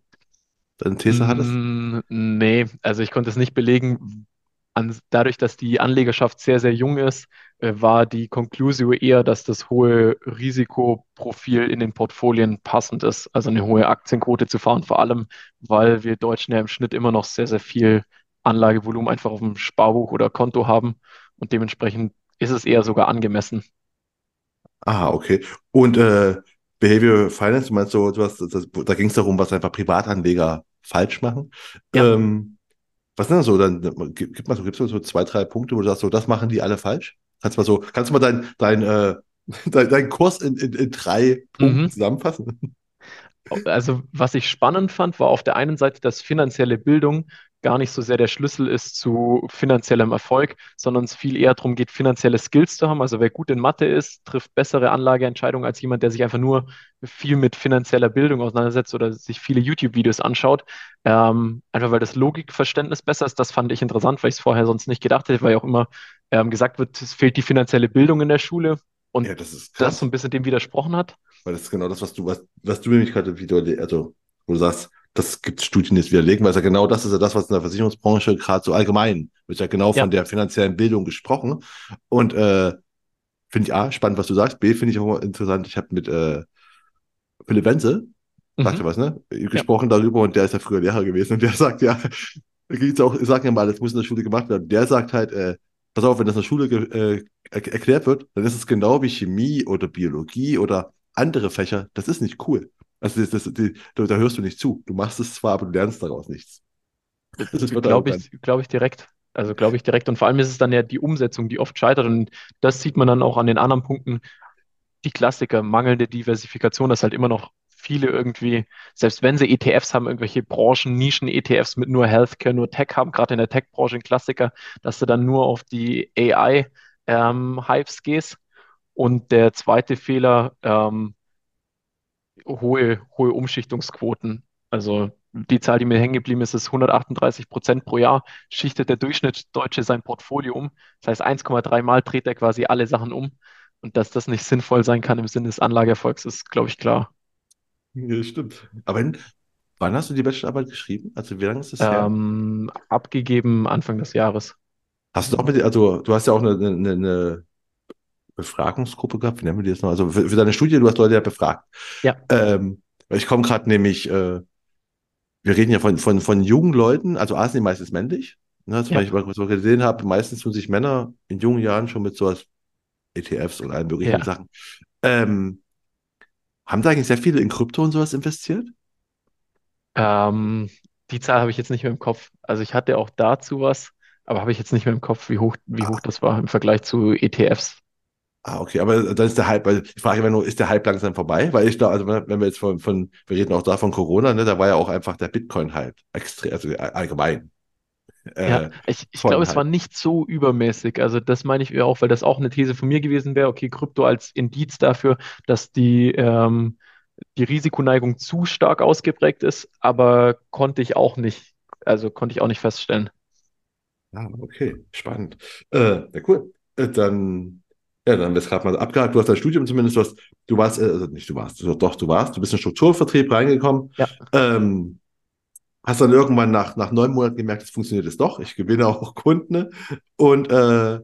deine These hattest? Mm, nee, also ich konnte es nicht belegen. An, dadurch, dass die Anlegerschaft sehr, sehr jung ist, äh, war die Conclusio eher, dass das hohe Risikoprofil in den Portfolien passend ist, also eine hohe Aktienquote zu fahren, vor allem, weil wir Deutschen ja im Schnitt immer noch sehr, sehr viel Anlagevolumen einfach auf dem Sparbuch oder Konto haben und dementsprechend ist es eher sogar angemessen. Ah, okay. Und äh, Behavioral Finance, du meinst so, du hast, das, da ging es darum, was einfach Privatanleger falsch machen. Ja. Ähm, was denn so? Dann gib, gib mal so, gibt's so zwei, drei Punkte, wo du sagst, so, das machen die alle falsch? Kannst du mal so, kannst du mal dein, dein, äh, (laughs) dein, deinen Kurs in, in, in drei Punkten Mhm. zusammenfassen? Also, was ich spannend fand, war auf der einen Seite, dass finanzielle Bildung gar nicht so sehr der Schlüssel ist zu finanziellem Erfolg, sondern es viel eher darum geht, finanzielle Skills zu haben. Also, wer gut in Mathe ist, trifft bessere Anlageentscheidungen als jemand, der sich einfach nur viel mit finanzieller Bildung auseinandersetzt oder sich viele YouTube-Videos anschaut. Ähm, einfach weil das Logikverständnis besser ist. Das fand ich interessant, weil ich es vorher sonst nicht gedacht hätte, weil ja auch immer ähm, gesagt wird, es fehlt die finanzielle Bildung in der Schule und Ja, das das so ein bisschen dem widersprochen hat. Weil das ist genau das, was du, was, was du nämlich gerade wieder, also, wo du sagst, das gibt Studien, die es widerlegen, weil es ja genau das ist ja das, was in der Versicherungsbranche gerade so allgemein wird ja genau Ja. von der finanziellen Bildung gesprochen. Und äh, finde ich A, spannend, was du sagst. B, finde ich auch interessant. Ich habe mit äh, Philipp Wenzel, Mhm. er was, ne? Gesprochen darüber und der ist ja früher Lehrer gewesen und der (laughs) sagt ja, da gibt's auch, sagen ja mal, das muss in der Schule gemacht werden. Der sagt halt, äh, pass auf, wenn das in der Schule äh, er erklärt wird, dann ist es genau wie Chemie oder Biologie oder andere Fächer. Das ist nicht cool. Also das, das, die, da, da hörst du nicht zu. Du machst es zwar, aber du lernst daraus nichts. Das wird Glaube ich, glaube ich direkt. Also glaube ich direkt. Und vor allem ist es dann ja die Umsetzung, die oft scheitert. Und das sieht man dann auch an den anderen Punkten. Die Klassiker, mangelnde Diversifikation, dass halt immer noch viele irgendwie, selbst wenn sie ETFs haben, irgendwelche Branchen, Nischen-ETFs mit nur Healthcare, nur Tech haben, gerade in der Tech-Branche ein Klassiker, dass du dann nur auf die AI-Hypes ähm, gehst. Und der zweite Fehler, ähm, hohe, hohe Umschichtungsquoten. Also die Zahl, die mir hängen geblieben ist, ist 138 Prozent pro Jahr, schichtet der Durchschnittsdeutsche sein Portfolio um. Das heißt, 1,3 Mal dreht er quasi alle Sachen um. Und dass das nicht sinnvoll sein kann im Sinne des Anlageerfolgs, ist, glaube ich, klar. Ja, stimmt. Aber in, wann hast du die Bachelorarbeit geschrieben? Also wie lange ist das her? Ähm, abgegeben Anfang des Jahres. Hast du auch mit, also du hast ja auch eine, eine, eine Befragungsgruppe gehabt, wie nennen wir die jetzt noch? Also für, für deine Studie, du hast Leute ja befragt. Ja. Ähm, ich komme gerade nämlich, äh, wir reden ja von, von, von jungen Leuten, also A sind die meistens männlich. Ne, zum Ja. Beispiel, was ich gesehen habe, meistens tun sich Männer in jungen Jahren schon mit sowas ETFs und allen möglichen Ja. Sachen. Ähm, haben da eigentlich sehr viele in Krypto und sowas investiert? Ähm, die Zahl habe ich jetzt nicht mehr im Kopf. Also ich hatte auch dazu was, aber habe ich jetzt nicht mehr im Kopf, wie hoch, wie hoch das war im Vergleich zu ETFs. Ah, okay, aber dann ist der Hype, also ich frage immer nur, ist der Hype langsam vorbei? Weil ich glaube, also wenn wir jetzt von, von, wir reden auch da von Corona, ne, da war ja auch einfach der Bitcoin-Hype extrem, also allgemein. Ja, Äh, ich, ich voll glaube, es war nicht so übermäßig. Also das meine ich auch, weil das auch eine These von mir gewesen wäre. Okay, Krypto als Indiz dafür, dass die, ähm, die Risikoneigung zu stark ausgeprägt ist, aber konnte ich auch nicht, also konnte ich auch nicht feststellen. Ah, okay, spannend. Äh, ja, cool. Äh, dann, ja, dann haben wir es gerade mal abgehakt. Du hast dein Studium zumindest, du hast, du warst, äh, also nicht du warst, du, doch, du warst, du bist in den Strukturvertrieb reingekommen. Ja. Ähm, hast dann irgendwann nach, nach neun Monaten gemerkt, es funktioniert es doch. Ich gewinne auch Kunden. Ne? Und äh,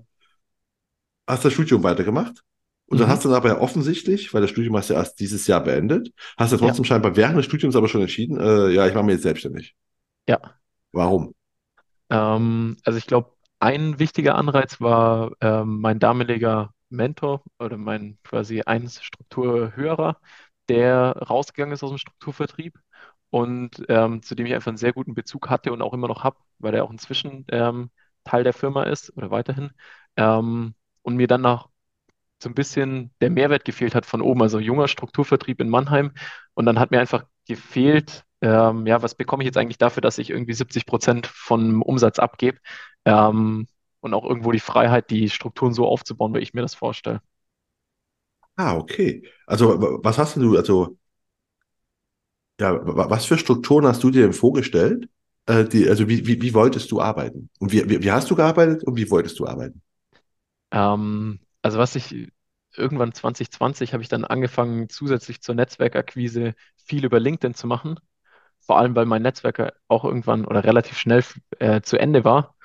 hast das Studium weitergemacht. Und dann Mhm. hast du dann aber ja offensichtlich, weil das Studium hast du ja erst dieses Jahr beendet, hast du Ja. trotzdem scheinbar während des Studiums aber schon entschieden, äh, ja, ich mache mich jetzt selbstständig. Ja. Warum? Ähm, also ich glaube, ein wichtiger Anreiz war ähm, mein damaliger Mentor oder mein quasi eins Strukturhöherer, der rausgegangen ist aus dem Strukturvertrieb und ähm, zu dem ich einfach einen sehr guten Bezug hatte und auch immer noch habe, weil er auch inzwischen ähm, Teil der Firma ist oder weiterhin. Ähm, und mir dann noch so ein bisschen der Mehrwert gefehlt hat von oben, also junger Strukturvertrieb in Mannheim. Und dann hat mir einfach gefehlt, ähm, ja, was bekomme ich jetzt eigentlich dafür, dass ich irgendwie 70 Prozent vom Umsatz abgebe? Und auch irgendwo die Freiheit, die Strukturen so aufzubauen, wie ich mir das vorstelle. Ah, okay. Also, wa- was hast du, also, ja, wa- was für Strukturen hast du dir denn vorgestellt? Äh, die, also, wie, wie, wie wolltest du arbeiten? Und wie, wie, wie hast du gearbeitet und wie wolltest du arbeiten? Ähm, also was ich irgendwann 2020 habe ich dann angefangen, zusätzlich zur Netzwerkakquise viel über LinkedIn zu machen. Vor allem, weil mein Netzwerk auch irgendwann oder relativ schnell äh, zu Ende war.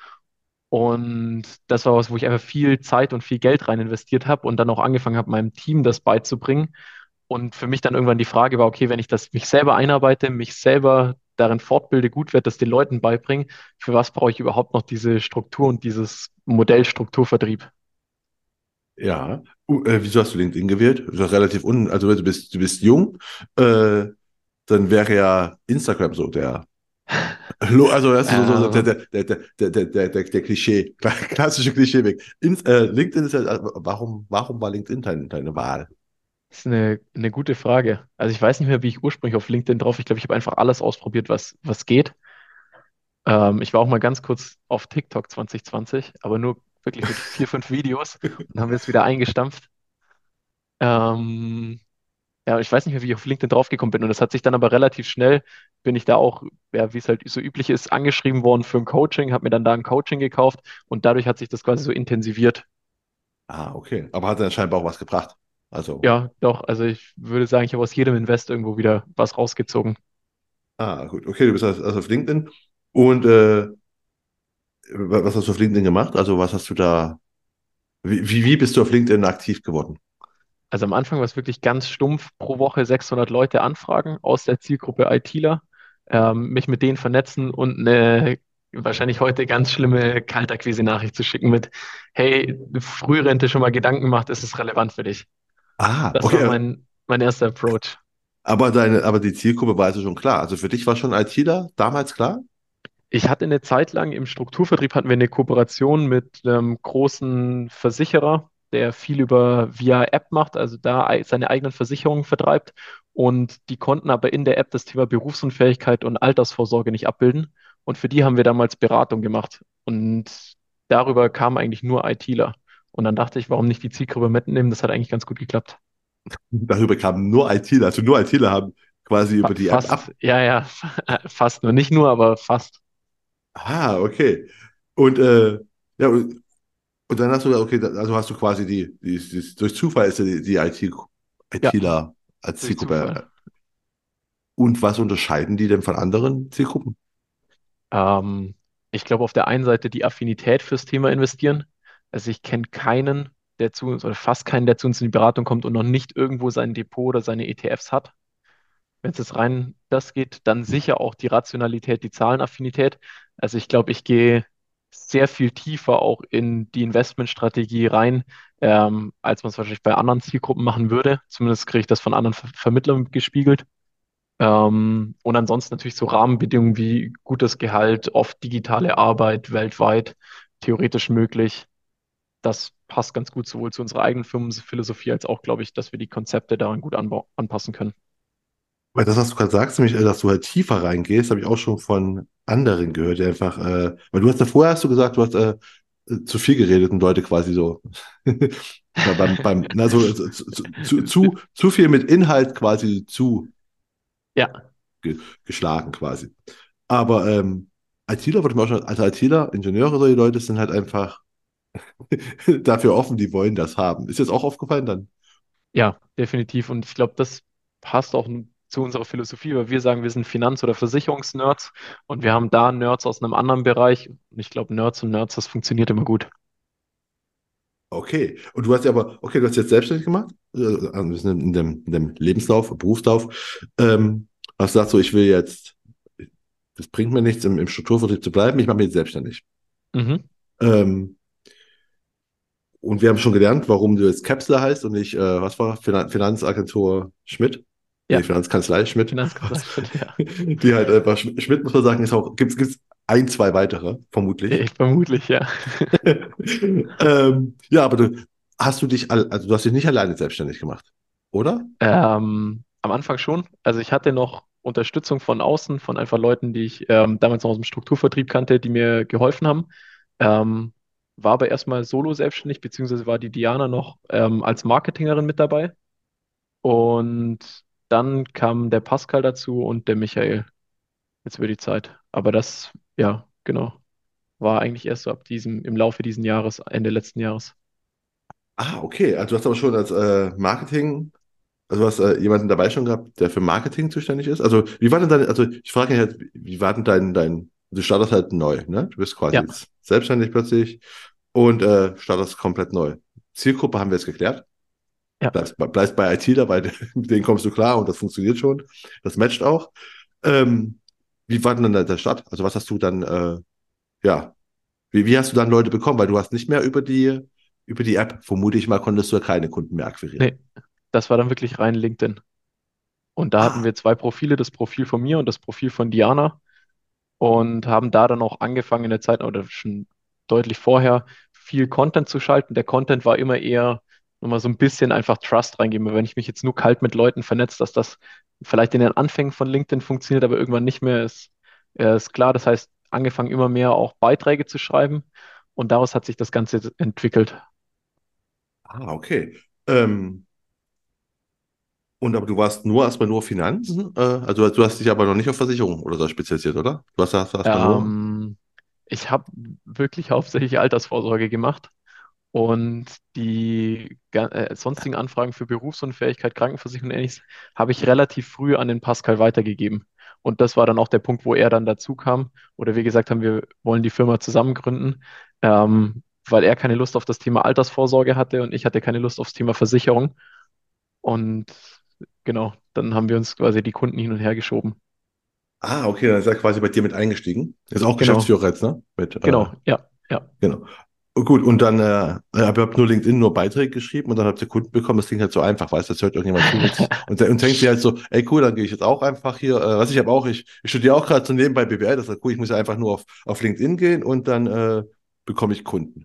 Und das war was, wo ich einfach viel Zeit und viel Geld rein investiert habe und dann auch angefangen habe, meinem Team das beizubringen. Und für mich dann irgendwann die Frage war, okay, wenn ich das mich selber einarbeite, mich selber darin fortbilde, gut werde, das den Leuten beibringen, für was brauche ich überhaupt noch diese Struktur und dieses Modell Strukturvertrieb? Ja. Uh, äh, wieso hast du LinkedIn gewählt? Das ist doch relativ un, also du bist, du bist jung, äh, dann wäre ja Instagram so der, (laughs) also das ist so, der, der, der, der, der, Klischee, (laughs) klassische Klischeeweg. Äh, LinkedIn ist ja, also warum, warum war LinkedIn deine, deine Wahl? Das ist eine, eine gute Frage. Also ich weiß nicht mehr, wie ich ursprünglich auf LinkedIn drauf. Ich glaube, ich habe einfach alles ausprobiert, was, was geht. Ähm, ich war auch mal ganz kurz auf TikTok 2020, aber nur wirklich mit (laughs) vier, fünf Videos und haben wir es wieder eingestampft. Ähm, ja, ich weiß nicht mehr, wie ich auf LinkedIn draufgekommen bin. Und das hat sich dann aber relativ schnell, bin ich da auch, ja, wie es halt so üblich ist, angeschrieben worden für ein Coaching, habe mir dann da ein Coaching gekauft und dadurch hat sich das quasi so intensiviert. Ah, okay. Aber hat dann scheinbar auch was gebracht. Also, Ja, doch, also ich würde sagen, ich habe aus jedem Invest irgendwo wieder was rausgezogen. ah, gut. Okay, du bist also also auf LinkedIn. Und äh, wa- was hast du auf LinkedIn gemacht? Also, was hast du da, wie wie bist du auf LinkedIn aktiv geworden? Also am Anfang war es wirklich ganz stumpf, pro Woche 600 Leute anfragen aus der Zielgruppe ITler, ähm, mich mit denen vernetzen und eine wahrscheinlich heute ganz schlimme Kaltakquise-Nachricht zu schicken mit, hey, Frührente schon mal Gedanken gemacht, ist es relevant für dich? Ah, Das war okay. mein, mein erster Approach. Aber deine, aber die Zielgruppe war also schon klar. Also für dich war schon ITler damals klar? Ich hatte eine Zeit lang im Strukturvertrieb hatten wir eine Kooperation mit einem großen Versicherer, der viel über via App macht, also da ei- seine eigenen Versicherungen vertreibt. Und die konnten aber in der App das Thema Berufsunfähigkeit und Altersvorsorge nicht abbilden. Und für die haben wir damals Beratung gemacht. Und darüber kamen eigentlich nur ITler. Und dann dachte ich, warum nicht die Zielgruppe mitnehmen? Das hat eigentlich ganz gut geklappt. Darüber kamen nur ITler, also nur ITler haben quasi über die fast, App ab. Ja, ja, (laughs) fast nur. Nicht nur, aber fast. Ah, okay. Und äh, ja, und, dann hast du, okay, also hast du quasi die, die, die durch Zufall ist die, die IT, ITler ja, als Zielgruppe. Und was unterscheiden die denn von anderen Zielgruppen? Ähm, ich glaube, auf der einen Seite die Affinität fürs Thema investieren. Also ich kenne keinen, der zu uns, oder fast keinen, der zu uns in die Beratung kommt und noch nicht irgendwo sein Depot oder seine ETFs hat. Wenn es jetzt rein das geht, dann sicher auch die Rationalität, die Zahlenaffinität. Also ich glaube, ich gehe sehr viel tiefer auch in die Investmentstrategie rein, ähm, als man es wahrscheinlich bei anderen Zielgruppen machen würde. Zumindest kriege ich das von anderen Ver Vermittlern gespiegelt. Ähm, und ansonsten natürlich so Rahmenbedingungen wie gutes Gehalt, oft digitale Arbeit weltweit, theoretisch möglich. Das passt ganz gut sowohl zu unserer eigenen Firmenphilosophie als auch, glaube ich, dass wir die Konzepte daran gut anpassen können. Weil das, was du gerade sagst, nämlich, äh, dass du halt tiefer reingehst, habe ich auch schon von anderen gehört, die einfach, äh, weil du hast ja vorher hast du gesagt, du hast äh, zu viel geredet und Leute quasi so (laughs) beim, beim, also zu, zu, zu, viel mit Inhalt quasi zu ja. ge, geschlagen quasi. Aber ähm, ITler würde man auch schon, also ITler, Ingenieure, solche Leute sind halt einfach (laughs) dafür offen, die wollen das haben. Ist jetzt auch aufgefallen dann? Ja, definitiv. Und ich glaube, das passt auch zu unserer Philosophie, weil wir sagen, wir sind Finanz- oder Versicherungsnerds und wir haben da Nerds aus einem anderen Bereich. Und ich glaube, Nerds und Nerds, das funktioniert immer gut. Okay. Und du hast ja aber, okay, du hast jetzt selbstständig gemacht, also in dem, in dem Lebenslauf, Berufslauf. Ähm, hast gesagt, so, ich will jetzt, das bringt mir nichts, im, im Strukturvertrieb zu bleiben, ich mache mich jetzt selbstständig. Mhm. Ähm, und wir haben schon gelernt, warum du jetzt Capsule heißt und nicht, äh, was war, Finan Finanzagentur Schmidt. Ja. Die Finanzkanzlei Schmidt. Finanzkanzlei ja. (laughs) Die halt einfach, Schmidt muss man sagen, ist auch, gibt es ein, zwei weitere, vermutlich. Ich, vermutlich, ja. (laughs) ähm, ja, aber du, hast du dich, also du hast dich nicht alleine selbstständig gemacht, oder? Ähm, am Anfang schon. Also ich hatte noch Unterstützung von außen, von einfach Leuten, die ich ähm, damals noch aus dem Strukturvertrieb kannte, die mir geholfen haben. Ähm, war aber erstmal solo selbstständig, beziehungsweise war die Diana noch ähm, als Marketingerin mit dabei. Und dann kam der Pascal dazu und der Michael. Jetzt wird die Zeit. Aber das, ja, genau, war eigentlich erst so ab diesem, im Laufe dieses Jahres, Ende letzten Jahres. Ah, okay. Also du hast aber schon als äh, Marketing, also du hast äh, jemanden dabei schon gehabt, der für Marketing zuständig ist. Also wie war denn dein, also ich frage mich halt, wie war denn dein, dein, du startest halt neu, ne? Du bist quasi Ja. jetzt selbstständig plötzlich und äh, startest komplett neu. Zielgruppe haben wir jetzt geklärt. Ja. Bleibst, bleibst bei ITler, weil (laughs) mit denen kommst du klar und das funktioniert schon. Das matcht auch. Ähm, wie war denn dann der Start? Also was hast du dann, äh, ja, wie, wie hast du dann Leute bekommen? Weil du hast nicht mehr über die, über die App, vermute ich mal, konntest du ja keine Kunden mehr akquirieren. Nee, das war dann wirklich rein LinkedIn. Und da hatten Ah, wir zwei Profile, das Profil von mir und das Profil von Diana. Und haben da dann auch angefangen in der Zeit oder schon deutlich vorher viel Content zu schalten. Der Content war immer eher nochmal so ein bisschen einfach Trust reingeben. Wenn ich mich jetzt nur kalt mit Leuten vernetze, dass das vielleicht in den Anfängen von LinkedIn funktioniert, aber irgendwann nicht mehr, ist, äh, ist klar. Das heißt, angefangen immer mehr auch Beiträge zu schreiben und daraus hat sich das Ganze entwickelt. ah, okay. Ähm, und aber du warst nur erstmal nur Finanzen? Äh, also du hast dich aber noch nicht auf Versicherung oder so spezialisiert, oder? Du hast erstmal nur. Ähm, ich habe wirklich hauptsächlich Altersvorsorge gemacht und die äh, sonstigen Anfragen für Berufsunfähigkeit, Krankenversicherung und ähnliches habe ich relativ früh an den Pascal weitergegeben. Und das war dann auch der Punkt, wo er dann dazu kam oder wir gesagt haben, wir wollen die Firma zusammen gründen, ähm, weil er keine Lust auf das Thema Altersvorsorge hatte und ich hatte keine Lust aufs Thema Versicherung. Und genau, dann haben wir uns quasi die Kunden hin und her geschoben. Ah, okay, dann ist er quasi bei dir mit eingestiegen. Ist auch Genau, Geschäftsführer jetzt, ne? Mit, äh, genau, ja, ja. genau. Gut, und dann äh, habe hab nur LinkedIn nur Beiträge geschrieben und dann habt ihr Kunden bekommen. Das klingt halt so einfach, weißt du, das hört irgendjemand zu. (laughs) Und, und denkt sich halt so, ey cool, dann gehe ich jetzt auch einfach hier, äh, was ich habe auch, ich, ich studiere auch gerade so nebenbei BWL, das ist halt cool, ich muss ja einfach nur auf, auf LinkedIn gehen und dann äh, bekomme ich Kunden.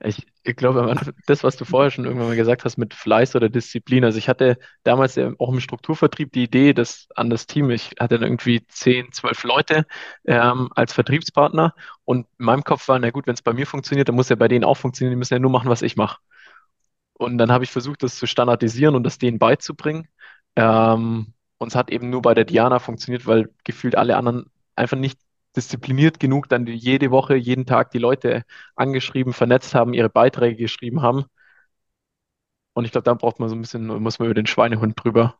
Ich, ich glaube, das, was du vorher schon irgendwann mal gesagt hast mit Fleiß oder Disziplin. Also ich hatte damals ja auch im Strukturvertrieb die Idee, dass an das Team, ich hatte dann irgendwie 10, 12 Leute ähm, als Vertriebspartner und in meinem Kopf war, na gut, wenn es bei mir funktioniert, dann muss ja bei denen auch funktionieren, die müssen ja nur machen, was ich mache. Und dann habe ich versucht, das zu standardisieren und das denen beizubringen. Ähm, und es hat eben nur bei der Diana funktioniert, weil gefühlt alle anderen einfach nicht diszipliniert genug dann jede Woche, jeden Tag die Leute angeschrieben, vernetzt haben, ihre Beiträge geschrieben haben. Und ich glaube, da braucht man so ein bisschen, muss man über den Schweinehund drüber,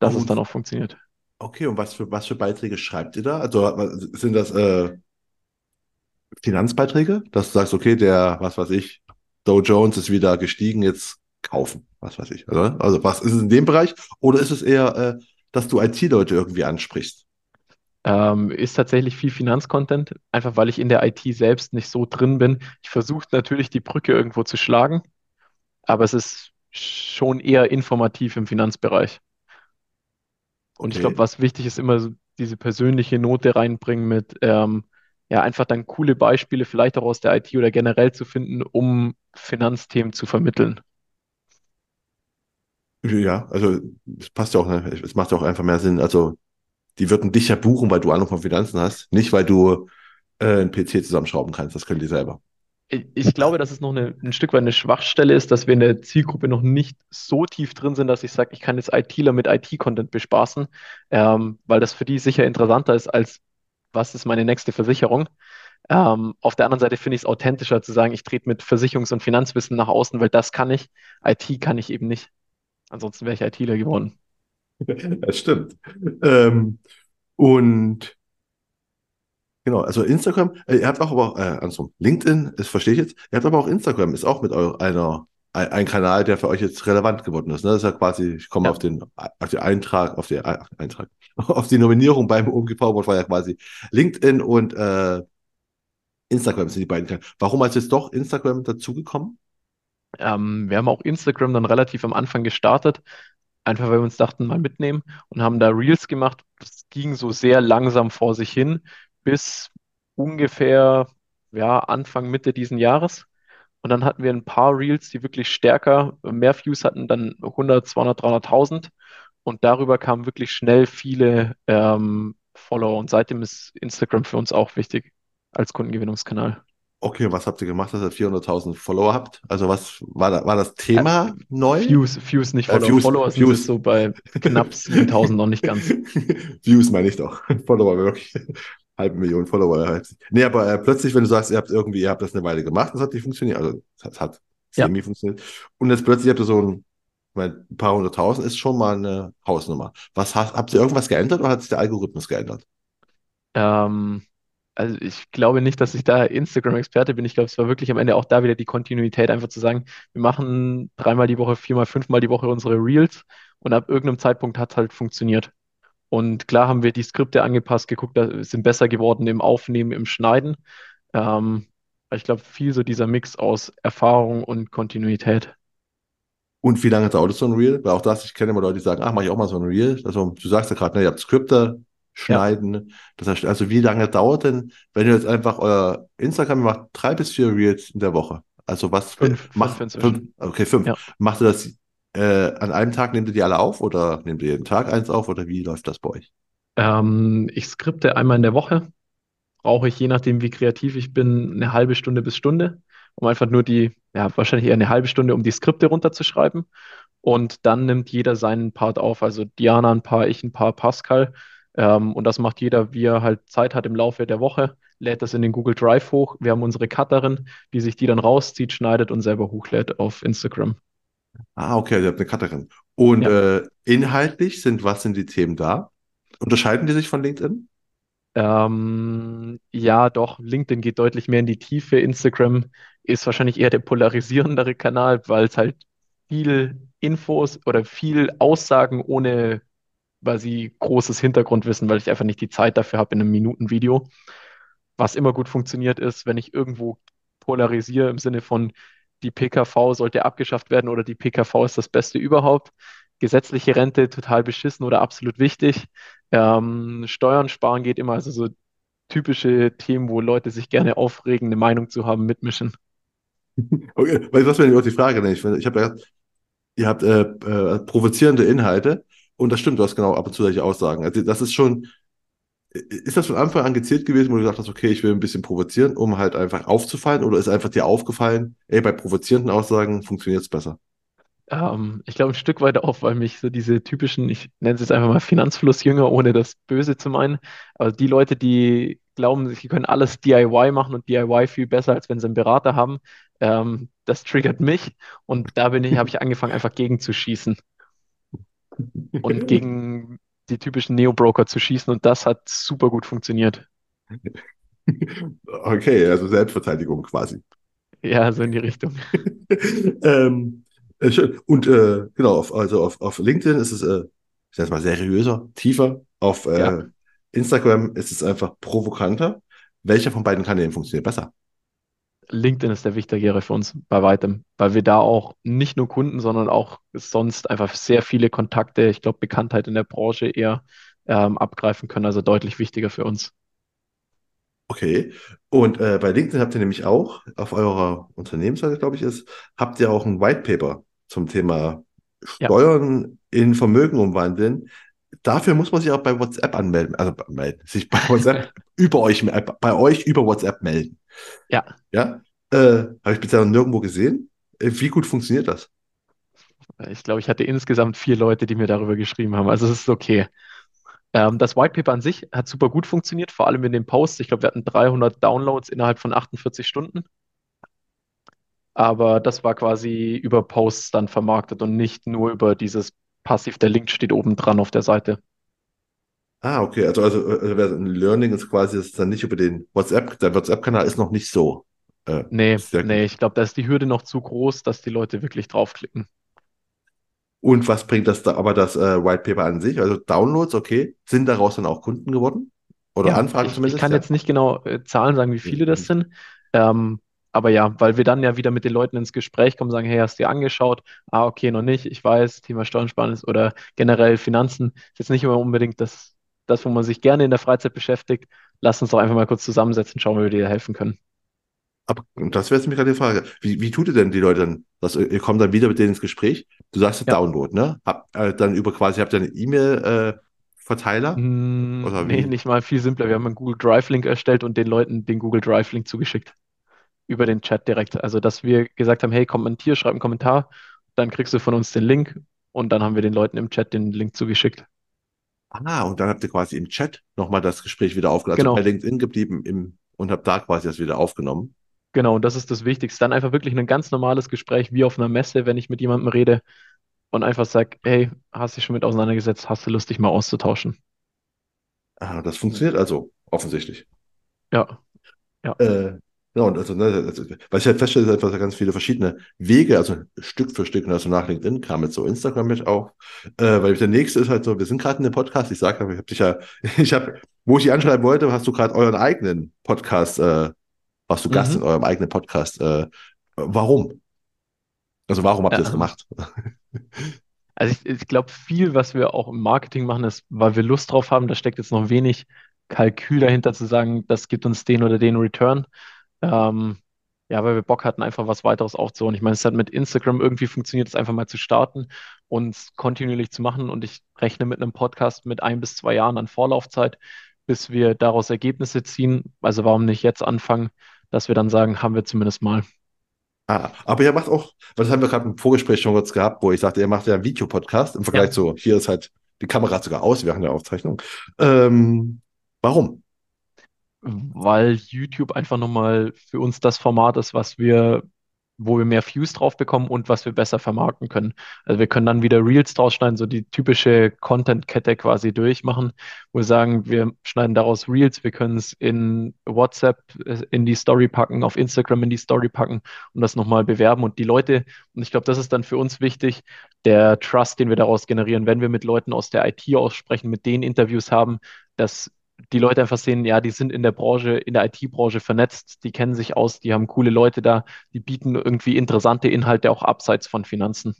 dass es dann auch funktioniert. okay, und was für, was für Beiträge schreibt ihr da? Also sind das äh, Finanzbeiträge, dass du sagst, okay, der, was weiß ich, Dow Jones ist wieder gestiegen, jetzt kaufen, was weiß ich. Also, also was ist es in dem Bereich? Oder ist es eher, äh, dass du IT-Leute irgendwie ansprichst? Ähm, ist tatsächlich viel Finanzcontent, einfach weil ich in der IT selbst nicht so drin bin. Ich versuche natürlich die Brücke irgendwo zu schlagen, aber es ist schon eher informativ im Finanzbereich. Und ich glaube, Okay. was wichtig ist, immer so diese persönliche Note reinbringen mit, ähm, ja, einfach dann coole Beispiele, vielleicht auch aus der IT oder generell zu finden, um Finanzthemen zu vermitteln. Ja, also es passt ja auch, ne? Es macht ja auch einfach mehr Sinn. Also die würden dich ja buchen, weil du Ahnung von Finanzen hast, nicht weil du äh, einen PC zusammenschrauben kannst. Das können die selber. Ich glaube, dass es noch eine, ein Stück weit eine Schwachstelle ist, dass wir in der Zielgruppe noch nicht so tief drin sind, dass ich sage, ich kann jetzt ITler mit IT-Content bespaßen, ähm, weil das für die sicher interessanter ist als, was ist meine nächste Versicherung? Ähm, auf der anderen Seite finde ich es authentischer zu sagen, ich trete mit Versicherungs- und Finanzwissen nach außen, weil das kann ich. IT kann ich eben nicht. Ansonsten wäre ich ITler geworden. (laughs) Das stimmt. Ähm, und genau, also Instagram, äh, ihr habt auch aber, äh, andersrum, LinkedIn, das verstehe ich jetzt, ihr habt aber auch Instagram, ist auch mit eu einer, ein, ein Kanal, der für euch jetzt relevant geworden ist. Ne? Das ist ja quasi, ich komme Ja, auf den, auf den Eintrag, auf den Eintrag, (laughs) auf die Nominierung beim OMG Powerboard war ja quasi LinkedIn und äh, Instagram sind die beiden Kanäle. Warum ist jetzt doch Instagram dazugekommen? ähm, wir haben auch Instagram dann relativ am Anfang gestartet, einfach weil wir uns dachten, mal mitnehmen und haben da Reels gemacht. Das ging so sehr langsam vor sich hin, bis ungefähr ja, Anfang, Mitte diesen Jahres. Und dann hatten wir ein paar Reels, die wirklich stärker, mehr Views hatten, dann 100, 200, 300.000. Und darüber kamen wirklich schnell viele ähm, Follower. Und seitdem ist Instagram für uns auch wichtig als Kundengewinnungskanal. Okay, was habt ihr gemacht, dass ihr 400.000 Follower habt? Also was war, da, war das Äh, Thema neu? Views, Views, nicht Äh, Follower. Views, Follower sind Views. so bei knapp (laughs) 7000 noch nicht ganz. (laughs) Views meine ich doch. (laughs) Follower wirklich. Halbe Million Follower. Halt. Nee, aber äh, plötzlich, wenn du sagst, ihr habt irgendwie, ihr habt das eine Weile gemacht, das hat nicht funktioniert. Also es hat, hat Ja, semi funktioniert. Und jetzt plötzlich habt ihr so ein, ein paar hunderttausend ist schon mal eine Hausnummer. Was habt, habt ihr irgendwas geändert oder hat sich der Algorithmus geändert? ähm, also ich glaube nicht, dass ich da Instagram-Experte bin. Ich glaube, es war wirklich am Ende auch da wieder die Kontinuität, einfach zu sagen, wir machen dreimal die Woche, viermal, fünfmal die Woche unsere Reels und ab irgendeinem Zeitpunkt hat es halt funktioniert. Und klar haben wir die Skripte angepasst, geguckt, sind besser geworden im Aufnehmen, im Schneiden. Ähm, ich glaube, viel so dieser Mix aus Erfahrung und Kontinuität. Und wie lange dauert so ein Reel? Weil auch das, ich kenne immer Leute, die sagen, ach, mache ich auch mal so ein Reel. Also du sagst ja gerade, ne, ihr habt Skripte, Ja, schneiden. Das heißt, also wie lange dauert denn, wenn ihr jetzt einfach euer Instagram macht, drei bis vier Reels in der Woche? Also was fünf, fünf macht fünf, inzwischen. okay, fünf. Ja. Macht ihr das äh, an einem Tag, nehmt ihr die alle auf oder nehmt ihr jeden Tag eins auf oder wie läuft das bei euch? Ähm, ich skripte einmal in der Woche. brauche ich, je nachdem, wie kreativ ich bin, eine halbe Stunde bis Stunde, um einfach nur die, ja, wahrscheinlich eher eine halbe Stunde, um die Skripte runterzuschreiben. Und dann nimmt jeder seinen Part auf. Also Diana ein paar, ich ein paar, Pascal. Ähm, und das macht jeder, wie er halt Zeit hat im Laufe der Woche, lädt das in den Google Drive hoch. Wir haben unsere Cutterin, die sich die dann rauszieht, schneidet und selber hochlädt auf Instagram. Ah, okay, ihr habt eine Cutterin. Und Ja. äh, inhaltlich sind, was sind die Themen da? Unterscheiden die sich von LinkedIn? Ähm, ja, doch, LinkedIn geht deutlich mehr in die Tiefe. Instagram ist wahrscheinlich eher der polarisierendere Kanal, weil es halt viel Infos oder viel Aussagen ohne quasi großes Hintergrundwissen, weil ich einfach nicht die Zeit dafür habe in einem Minutenvideo. Was immer gut funktioniert ist, wenn ich irgendwo polarisiere im Sinne von die PKV sollte abgeschafft werden oder die PKV ist das Beste überhaupt. Gesetzliche Rente total beschissen oder absolut wichtig. Ähm, Steuern sparen geht immer, also so typische Themen, wo Leute sich gerne aufregen, eine Meinung zu haben, mitmischen. (laughs) Okay, weil das wäre die Frage, ne? ich, ich habe ja, ihr habt äh, äh, provozierende Inhalte und das stimmt, du hast genau ab und zu solche Aussagen. Also das ist schon, ist das von Anfang an gezielt gewesen, wo du gesagt hast, okay, ich will ein bisschen provozieren, um halt einfach aufzufallen oder ist einfach dir aufgefallen, ey, bei provozierenden Aussagen funktioniert es besser? Ähm, ich glaube, ein Stück weit auch, weil mich so diese typischen, ich nenne es jetzt einfach mal Finanzflussjünger, ohne das Böse zu meinen, aber die Leute, die glauben, sie können alles DIY machen und DIY viel besser, als wenn sie einen Berater haben, ähm, das triggert mich und da bin ich, habe ich angefangen, einfach gegen zu schießen und (laughs) gegen die typischen Neo-Broker zu schießen und das hat super gut funktioniert. (laughs) Okay, also Selbstverteidigung quasi. Ja, so in die Richtung. (laughs) ähm, äh, schön. Und äh, genau, auf, also auf, auf LinkedIn ist es, äh, ich sag mal, seriöser, tiefer. Auf äh, Ja. Instagram ist es einfach provokanter. Welcher von beiden Kanälen funktioniert besser? LinkedIn ist der wichtigere für uns bei weitem, weil wir da auch nicht nur Kunden, sondern auch sonst einfach sehr viele Kontakte, ich glaube, Bekanntheit in der Branche eher ähm, abgreifen können, also deutlich wichtiger für uns. Okay. Und äh, bei LinkedIn habt ihr nämlich auch, auf eurer Unternehmensseite, glaube ich, ist, habt ihr auch ein White Paper zum Thema Ja, Steuern in Vermögen umwandeln. Dafür muss man sich auch bei WhatsApp anmelden, also melden, sich bei (laughs) WhatsApp über euch, bei euch über WhatsApp melden. Ja, Ja, äh, habe ich bisher noch nirgendwo gesehen. Äh, wie gut funktioniert das? ich glaube, ich hatte insgesamt vier Leute, die mir darüber geschrieben haben, also es ist okay. Ähm, das White Paper an sich hat super gut funktioniert, vor allem in den Posts. Ich glaube, wir hatten 300 Downloads innerhalb von 48 Stunden. Aber das war quasi über Posts dann vermarktet und nicht nur über dieses Passiv, der Link steht oben dran auf der Seite. Ah, okay, also, also, also wer- ein Learning ist quasi, das ist dann nicht über den WhatsApp, der WhatsApp-Kanal ist noch nicht so äh, Nee, nee, ich glaube, da ist die Hürde noch zu groß, dass die Leute wirklich draufklicken. Und was bringt das da, aber das äh, White Paper an sich? Also Downloads, okay, sind daraus dann auch Kunden geworden? Oder Ja, Anfragen ich, ich zumindest, kann ja? jetzt nicht genau äh, Zahlen sagen, wie viele das sind. Ähm, aber ja, weil wir dann ja wieder mit den Leuten ins Gespräch kommen, sagen, hey, hast du dir angeschaut? Ah, okay, noch nicht. Ich weiß, Thema Steuern ist oder generell Finanzen ist jetzt nicht immer unbedingt das, das, wo man sich gerne in der Freizeit beschäftigt. Lass uns doch einfach mal kurz zusammensetzen, schauen, wie wir dir helfen können. Aber das wäre jetzt mir gerade die Frage. Wie, wie tut ihr denn die Leute dann? Das, ihr kommt dann wieder mit denen ins Gespräch. Du sagst ja. Download, ne? Hab, äh, dann über quasi, habt ihr einen E-Mail-Verteiler? Mm, Oder nee, wie? nicht mal viel simpler. Wir haben einen Google Drive-Link erstellt und den Leuten den Google Drive-Link zugeschickt. Über den Chat direkt. Also, dass wir gesagt haben, hey, kommentier, schreib einen Kommentar, dann kriegst du von uns den Link und dann haben wir den Leuten im Chat den Link zugeschickt. Ah, und dann habt ihr quasi im Chat nochmal das Gespräch wieder aufgenommen. Also bei Genau, LinkedIn geblieben im, und habt da quasi das wieder aufgenommen. genau, und das ist das Wichtigste. Dann einfach wirklich ein ganz normales Gespräch wie auf einer Messe, wenn ich mit jemandem rede und einfach sag, hey, hast dich schon mit auseinandergesetzt, hast du Lust, dich mal auszutauschen? Ah, das funktioniert also offensichtlich. Ja, ja. Äh, ja, und also, ne, also, was ich halt feststelle, ist einfach ganz viele verschiedene Wege, also Stück für Stück, also nach LinkedIn kam jetzt so Instagram mit auf, äh, weil der nächste ist halt so, wir sind gerade in dem Podcast, ich sage, ich habe dich ja, (laughs) ich habe, wo ich dich anschreiben wollte, hast du gerade euren eigenen Podcast, äh, warst du Gast in Mhm. eurem eigenen Podcast, äh, warum? Also warum habt ihr das Ähm, gemacht? (laughs) Also ich, ich glaube, viel, was wir auch im Marketing machen, ist, weil wir Lust drauf haben, da steckt jetzt noch wenig Kalkül dahinter zu sagen, das gibt uns den oder den Return. Ähm, ja, weil wir Bock hatten, einfach was weiteres aufzuholen. Ich meine, es hat mit Instagram irgendwie funktioniert, es einfach mal zu starten und kontinuierlich zu machen. Und ich rechne mit einem Podcast mit ein bis zwei Jahren an Vorlaufzeit, bis wir daraus Ergebnisse ziehen. Also warum nicht jetzt anfangen, dass wir dann sagen, haben wir zumindest mal. Ah, aber ihr macht auch, das haben wir gerade im Vorgespräch schon kurz gehabt, wo ich sagte, ihr macht ja einen Videopodcast im Vergleich Ja. zu, hier ist halt die Kamera sogar aus während der Aufzeichnung. Ähm, warum? Weil YouTube einfach nochmal für uns das Format ist, was wir, wo wir mehr Views drauf bekommen und was wir besser vermarkten können. Also wir können dann wieder Reels draus schneiden, so die typische Content-Kette quasi durchmachen, wo wir sagen, wir schneiden daraus Reels, wir können es in WhatsApp äh, in die Story packen, auf Instagram in die Story packen und das nochmal bewerben und die Leute, und ich glaube, das ist dann für uns wichtig, der Trust, den wir daraus generieren, wenn wir mit Leuten aus der IT aussprechen, mit denen Interviews haben, dass die Leute einfach sehen, ja, die sind in der Branche, in der IT-Branche vernetzt, die kennen sich aus, die haben coole Leute da, die bieten irgendwie interessante Inhalte auch abseits von Finanzen.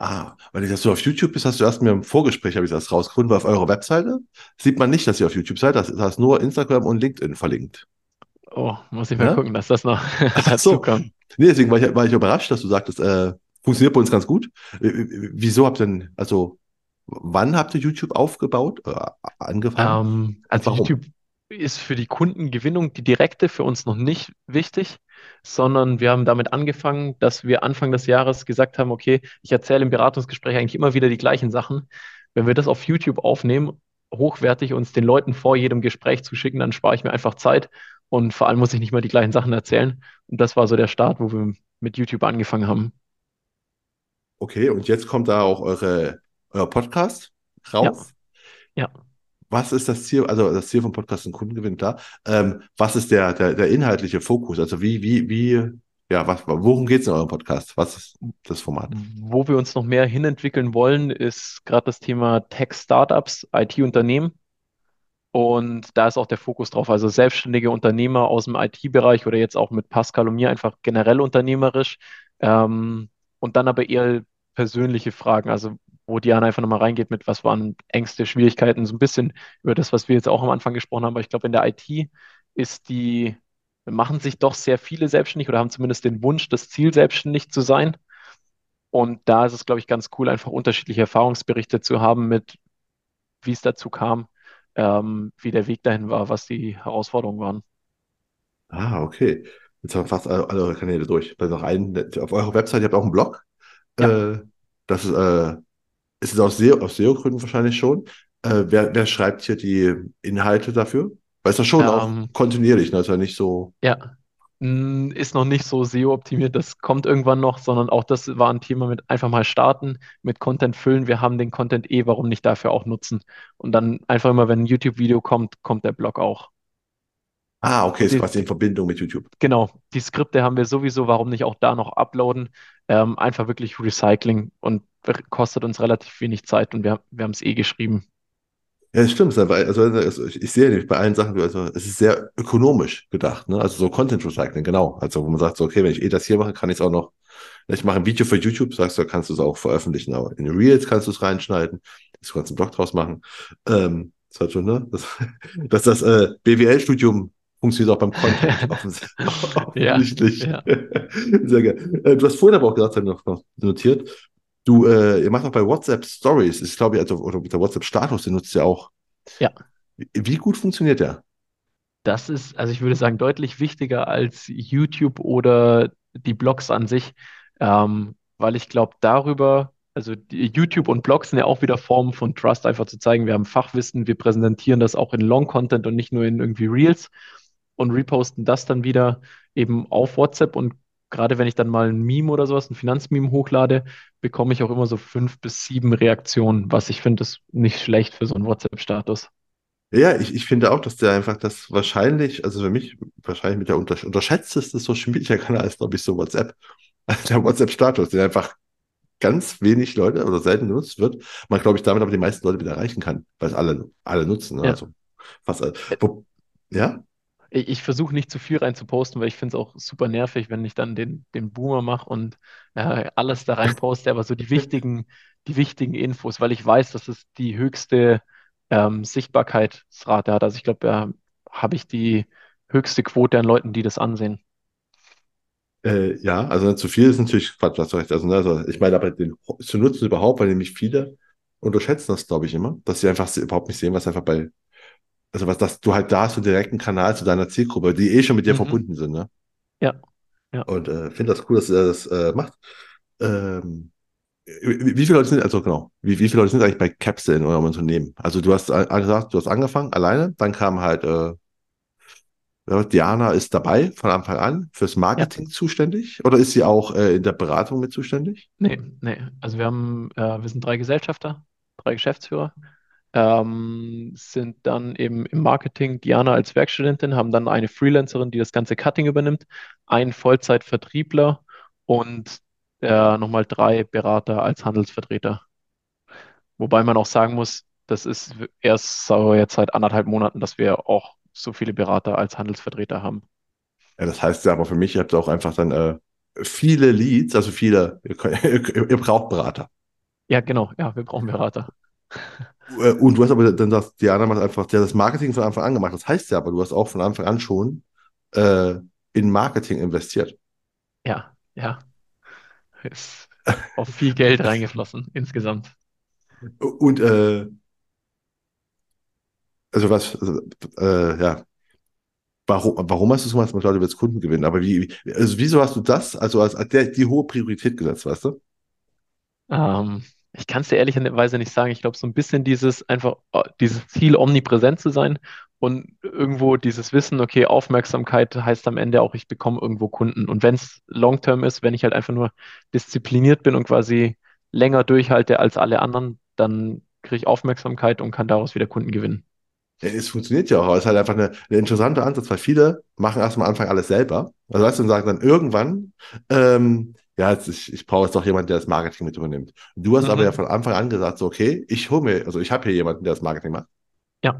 Ah, weil ich das so auf YouTube bist, hast du erst mir im Vorgespräch, habe ich das rausgefunden, weil auf eurer Webseite sieht man nicht, dass ihr auf YouTube seid, das, das ist nur Instagram und LinkedIn verlinkt. Oh, muss ich mal Ja? gucken, dass das noch (laughs) (laughs) dazu so, kommt. Nee, deswegen war ich, war ich überrascht, dass du sagtest, äh, funktioniert bei uns ganz gut. W- Wieso habt ihr denn, also wann habt ihr YouTube aufgebaut, äh, angefangen Ähm, also warum? YouTube ist für die Kundengewinnung, die direkte, für uns noch nicht wichtig, sondern wir haben damit angefangen, dass wir Anfang des Jahres gesagt haben, okay, ich erzähle im Beratungsgespräch eigentlich immer wieder die gleichen Sachen. Wenn wir das auf YouTube aufnehmen, hochwertig uns den Leuten vor jedem Gespräch zu schicken, dann spare ich mir einfach Zeit und vor allem muss ich nicht mal die gleichen Sachen erzählen. Und das war so der Start, wo wir mit YouTube angefangen haben. Okay, und jetzt kommt da auch eure, euer Podcast Ja, raus. ja. Was ist das Ziel? Also das Ziel vom Podcast ist ein Kundengewinn, klar. Ähm, was ist der, der, der inhaltliche Fokus? Also wie, wie, wie, ja, was, worum geht es in eurem Podcast? Was ist das Format? Wo wir uns noch mehr hinentwickeln wollen, ist gerade das Thema Tech-Startups, IT-Unternehmen. Und da ist auch der Fokus drauf. Also selbstständige Unternehmer aus dem IT-Bereich oder jetzt auch mit Pascal und mir einfach generell unternehmerisch. Ähm, und dann aber eher persönliche Fragen. Also wo Diana einfach nochmal reingeht mit, was waren Ängste, Schwierigkeiten, so ein bisschen über das, was wir jetzt auch am Anfang gesprochen haben. Aber ich glaube, in der IT ist die, machen sich doch sehr viele selbstständig oder haben zumindest den Wunsch, das Ziel, selbstständig zu sein. Und da ist es, glaube ich, ganz cool, einfach unterschiedliche Erfahrungsberichte zu haben mit, wie es dazu kam, ähm, wie der Weg dahin war, was die Herausforderungen waren. Ah, okay. Jetzt haben wir fast alle, alle eure Kanäle durch. Da ist noch ein, auf eurer Website, ihr habt auch einen Blog. Ja, Äh, das ist, äh, ist es aus SEO, aus SEO-Gründen wahrscheinlich schon. Äh, wer, wer schreibt hier die Inhalte dafür? Weil es ist ja schon auch ähm, kontinuierlich, ne? Also nicht so. ja, ist noch nicht so SEO-optimiert, das kommt irgendwann noch, sondern auch das war ein Thema mit einfach mal starten, mit Content füllen. Wir haben den Content eh, warum nicht dafür auch nutzen? Und dann einfach immer, wenn ein YouTube-Video kommt, kommt der Blog auch. Ah, okay, ist quasi in Verbindung mit YouTube. genau, die Skripte haben wir sowieso, warum nicht auch da noch uploaden? Ähm, einfach wirklich Recycling und kostet uns relativ wenig Zeit und wir, wir haben es eh geschrieben. Ja, stimmt. Also, also ich, sehe nämlich bei allen Sachen, also es ist sehr ökonomisch gedacht, ne? Also so Content Recycling, genau. Also wo man sagt, so, okay, wenn ich eh das hier mache, kann ich es auch noch, ich mache ein Video für YouTube, sagst du, kannst du es auch veröffentlichen, aber in Reels kannst du es reinschneiden, du kannst einen Blog draus machen. Ähm, das hat schon, ne? Das, (laughs) dass das äh, BWL-Studium funktioniert auch beim Content, (laughs) offens Ja, offensichtlich. ja, (laughs) Sehr geil. Äh, du hast vorhin aber auch gesagt, noch, noch notiert, du, äh, ihr macht auch bei WhatsApp Stories, ich glaube, also, oder mit der WhatsApp-Status, den nutzt ihr auch. ja. Wie wie gut funktioniert der? Das ist, also ich würde sagen, deutlich wichtiger als YouTube oder die Blogs an sich, ähm, weil ich glaube, darüber, also YouTube und Blogs sind ja auch wieder Formen von Trust, einfach zu zeigen, wir haben Fachwissen, wir präsentieren das auch in Long-Content und nicht nur in irgendwie Reels und reposten das dann wieder eben auf WhatsApp und gerade wenn ich dann mal ein Meme oder sowas, ein Finanzmeme hochlade, bekomme ich auch immer so fünf bis sieben Reaktionen, was ich finde, ist nicht schlecht für so einen WhatsApp-Status. Ja, ich, ich finde auch, dass der einfach das wahrscheinlich, also für mich wahrscheinlich mit der unter, unterschätzteste Social Media Kanal ist, glaube ich, so WhatsApp. (laughs) Der WhatsApp-Status, der einfach ganz wenig Leute oder selten genutzt wird. Man, glaube ich, damit aber die meisten Leute wieder erreichen kann, weil es alle, alle nutzen. Ne? Ja. Also fast alle. Wo, ja? Ich, ich versuche nicht zu viel reinzuposten, weil ich finde es auch super nervig, wenn ich dann den, den Boomer mache und äh, alles da reinposte, aber so die wichtigen, die wichtigen Infos, weil ich weiß, dass es die höchste ähm, Sichtbarkeitsrate hat. Also ich glaube, da habe ich die höchste Quote an Leuten, die das ansehen. Äh, ja, also zu viel ist natürlich Quatsch, hast du recht. Also, ne, also ich meine, aber den zu nutzen überhaupt, weil nämlich viele unterschätzen das, glaube ich, immer, dass sie einfach überhaupt nicht sehen, was einfach bei, also was, dass du halt da hast, einen direkten Kanal zu deiner Zielgruppe, die eh schon mit dir Mhm. verbunden sind, ne? Ja, ja. Und äh, finde das cool, dass er das äh, macht. Ähm, wie, wie viele Leute sind, also genau, wie, wie viele Leute sind eigentlich bei Capsule in eurem Unternehmen? Also du hast gesagt, du hast angefangen alleine, dann kam halt, äh, ja, Diana ist dabei von Anfang an fürs Ja, Marketing zuständig oder ist sie auch äh, in der Beratung mit zuständig? nee, nee. Also wir haben, äh, wir sind drei Gesellschafter, drei Geschäftsführer, ähm, sind dann eben im Marketing, Diana als Werkstudentin, haben dann eine Freelancerin, die das ganze Cutting übernimmt, einen Vollzeitvertriebler und äh, nochmal drei Berater als Handelsvertreter. Wobei man auch sagen muss, das ist erst so jetzt seit anderthalb Monaten, dass wir auch so viele Berater als Handelsvertreter haben. Ja, das heißt ja aber für mich, ihr habt auch einfach dann äh, viele Leads, also viele, ihr, könnt- (laughs) ihr, ihr braucht Berater. Ja, genau, ja, wir brauchen Berater. Äh, Und du hast aber dann das, Diana macht einfach, der das Marketing von Anfang an gemacht. Das heißt ja aber, du hast auch von Anfang an schon äh, in Marketing investiert. Ja, ja, ist auch viel Geld (laughs) reingeflossen insgesamt. Und äh, also was, also, äh, ja, warum, warum hast du so gemacht, dass Leute jetzt Kunden gewinnen? Aber wie, also wieso hast du das also als, als der, die hohe Priorität gesetzt, weißt du? Ähm, ich kann es dir ehrlicherweise nicht sagen. Ich glaube, so ein bisschen dieses einfach, äh, dieses Ziel, omnipräsent zu sein und irgendwo dieses Wissen, okay, Aufmerksamkeit heißt am Ende auch, ich bekomme irgendwo Kunden. Und wenn es Long-Term ist, wenn ich halt einfach nur diszipliniert bin und quasi länger durchhalte als alle anderen, dann kriege ich Aufmerksamkeit und kann daraus wieder Kunden gewinnen. Ja, es funktioniert ja auch, es ist halt einfach eine, eine interessante Ansatz, weil viele machen erst am Anfang alles selber. Also weißt du, und sagen dann irgendwann, ähm, ja, jetzt, ich, ich brauche jetzt doch jemanden, der das Marketing mit übernimmt. Du hast aber ja Mhm. von Anfang an gesagt, so, okay, ich hole mir, also ich habe hier jemanden, der das Marketing macht Ja,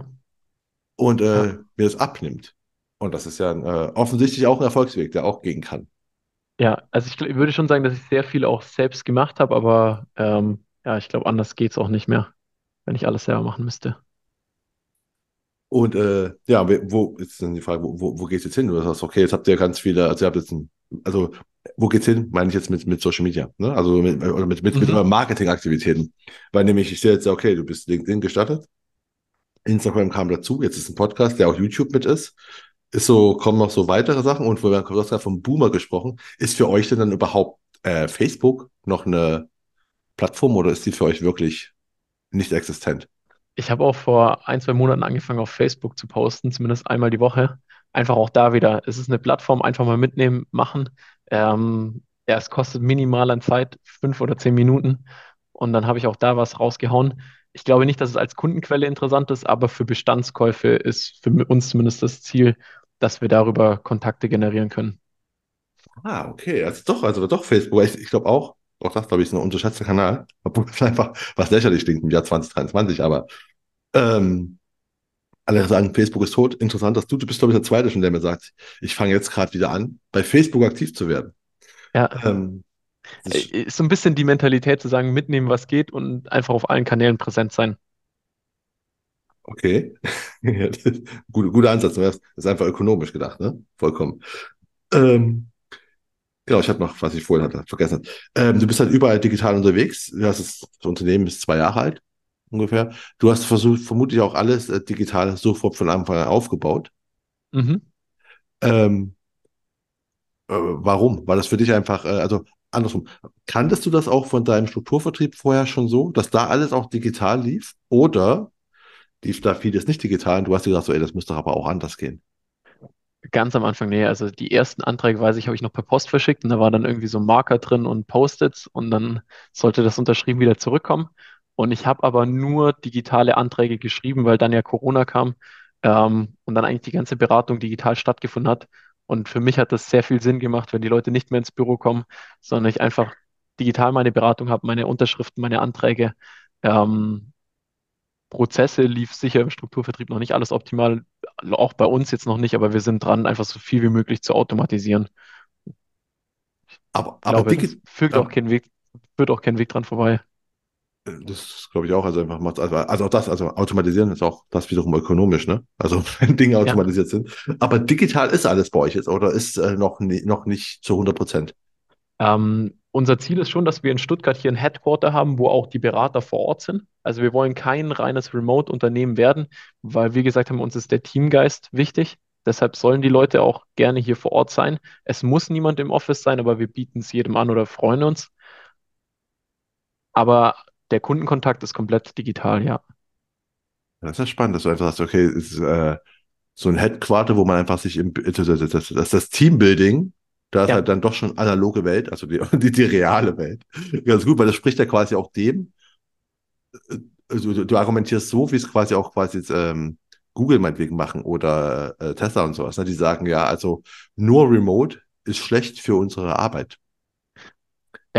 und ja, äh, mir das abnimmt. Und das ist ja ein, äh, offensichtlich auch ein Erfolgsweg, der auch gehen kann. ja. Also ich, ich würde schon sagen, dass ich sehr viel auch selbst gemacht habe, aber ähm, ja, ich glaube, anders geht es auch nicht mehr, wenn ich alles selber machen müsste. Und äh, ja, wo ist dann die Frage, wo, wo, wo geht's jetzt hin? Du sagst, okay, jetzt habt ihr ganz viele, also ihr habt jetzt ein, also wo geht's hin? Meine ich jetzt mit, mit Social Media, ne? Also mit, oder mit, mit, mit Mhm. Marketingaktivitäten. Weil nämlich, ich sehe jetzt, okay, du bist LinkedIn gestartet, Instagram kam dazu, jetzt ist ein Podcast, der auch YouTube mit ist. Ist so, kommen noch so weitere Sachen und wo wir gerade vom Boomer gesprochen. Ist für euch denn dann überhaupt äh, Facebook noch eine Plattform oder ist die für euch wirklich nicht existent? Ich habe auch vor ein, zwei Monaten angefangen, auf Facebook zu posten, zumindest einmal die Woche. Einfach auch da wieder. Es ist eine Plattform, einfach mal mitnehmen, machen. Ähm, ja, es kostet minimal an Zeit, fünf oder zehn Minuten. Und dann habe ich auch da was rausgehauen. Ich glaube nicht, dass es als Kundenquelle interessant ist, aber für Bestandskäufe ist für uns zumindest das Ziel, dass wir darüber Kontakte generieren können. Ah, okay. Also doch, also doch Facebook. Ich, ich glaube auch, auch das, glaube ich, ist ein unterschätzter Kanal. Obwohl es (laughs) einfach was lächerlich klingt im Jahr 2023, aber ähm, alle sagen, Facebook ist tot. Interessant, dass du, du bist, glaube ich, der Zweite schon, der mir sagt, ich fange jetzt gerade wieder an, bei Facebook aktiv zu werden. Ja, Ähm, äh, ist, ist so ein bisschen die Mentalität zu sagen, mitnehmen, was geht und einfach auf allen Kanälen präsent sein. okay. (laughs) Guter, guter Ansatz. Das ist einfach ökonomisch gedacht, ne? Vollkommen. Ähm, genau, ich hatte noch, was ich vorhin hatte, vergessen. Ähm, du bist halt überall digital unterwegs. Du hast es, das Unternehmen ist zwei Jahre alt. Ungefähr. Du hast versucht, vermutlich auch alles äh, digital sofort von Anfang an aufgebaut. Mhm. Ähm, äh, warum? War das für dich einfach, äh, also andersrum, kanntest du das auch von deinem Strukturvertrieb vorher schon so, dass da alles auch digital lief? Oder lief da vieles nicht digital und du hast dir gedacht, so, ey, das muss doch aber auch anders gehen? Ganz am Anfang, nee, also die ersten Anträge, weiß ich, habe ich noch per Post verschickt und da war dann irgendwie so ein Marker drin und Post-its und dann sollte das unterschrieben wieder zurückkommen. Und ich habe aber nur digitale Anträge geschrieben, weil dann ja Corona kam ähm, und dann eigentlich die ganze Beratung digital stattgefunden hat. Und für mich hat das sehr viel Sinn gemacht, wenn die Leute nicht mehr ins Büro kommen, sondern ich einfach digital meine Beratung habe, meine Unterschriften, meine Anträge. Ähm, Prozesse lief sicher im Strukturvertrieb noch nicht alles optimal, auch bei uns jetzt noch nicht, aber wir sind dran, einfach so viel wie möglich zu automatisieren. Aber, aber glaube, führt auch kein Weg, führt auch kein Weg dran vorbei. Das glaube ich auch, also einfach macht, also, also auch das, also automatisieren ist auch das wiederum ökonomisch, ne? Also (laughs) wenn Dinge Ja, automatisiert sind. Aber digital ist alles bei euch jetzt, oder ist äh, noch, nie, noch nicht zu 100 Prozent? ähm, unser Ziel ist schon, dass wir in Stuttgart hier ein Headquarter haben, wo auch die Berater vor Ort sind. Also wir wollen kein reines Remote-Unternehmen werden, weil wir gesagt haben, uns ist der Teamgeist wichtig. Deshalb sollen die Leute auch gerne hier vor Ort sein. Es muss niemand im Office sein, aber wir bieten es jedem an oder freuen uns. Aber der Kundenkontakt ist komplett digital, ja. Das ist ja spannend, dass du einfach sagst, okay, es ist äh, so ein Headquarter, wo man einfach sich im, das, das, das, das, das Teambuilding, da ist Ja, halt dann doch schon analoge Welt, also die, (laughs) die, die reale Welt. Ganz gut, weil das spricht ja quasi auch dem, äh, also du, du argumentierst so, wie es quasi auch quasi jetzt, ähm, Google meinetwegen machen oder äh, Tesla und sowas, ne? Die sagen ja, also nur Remote ist schlecht für unsere Arbeit.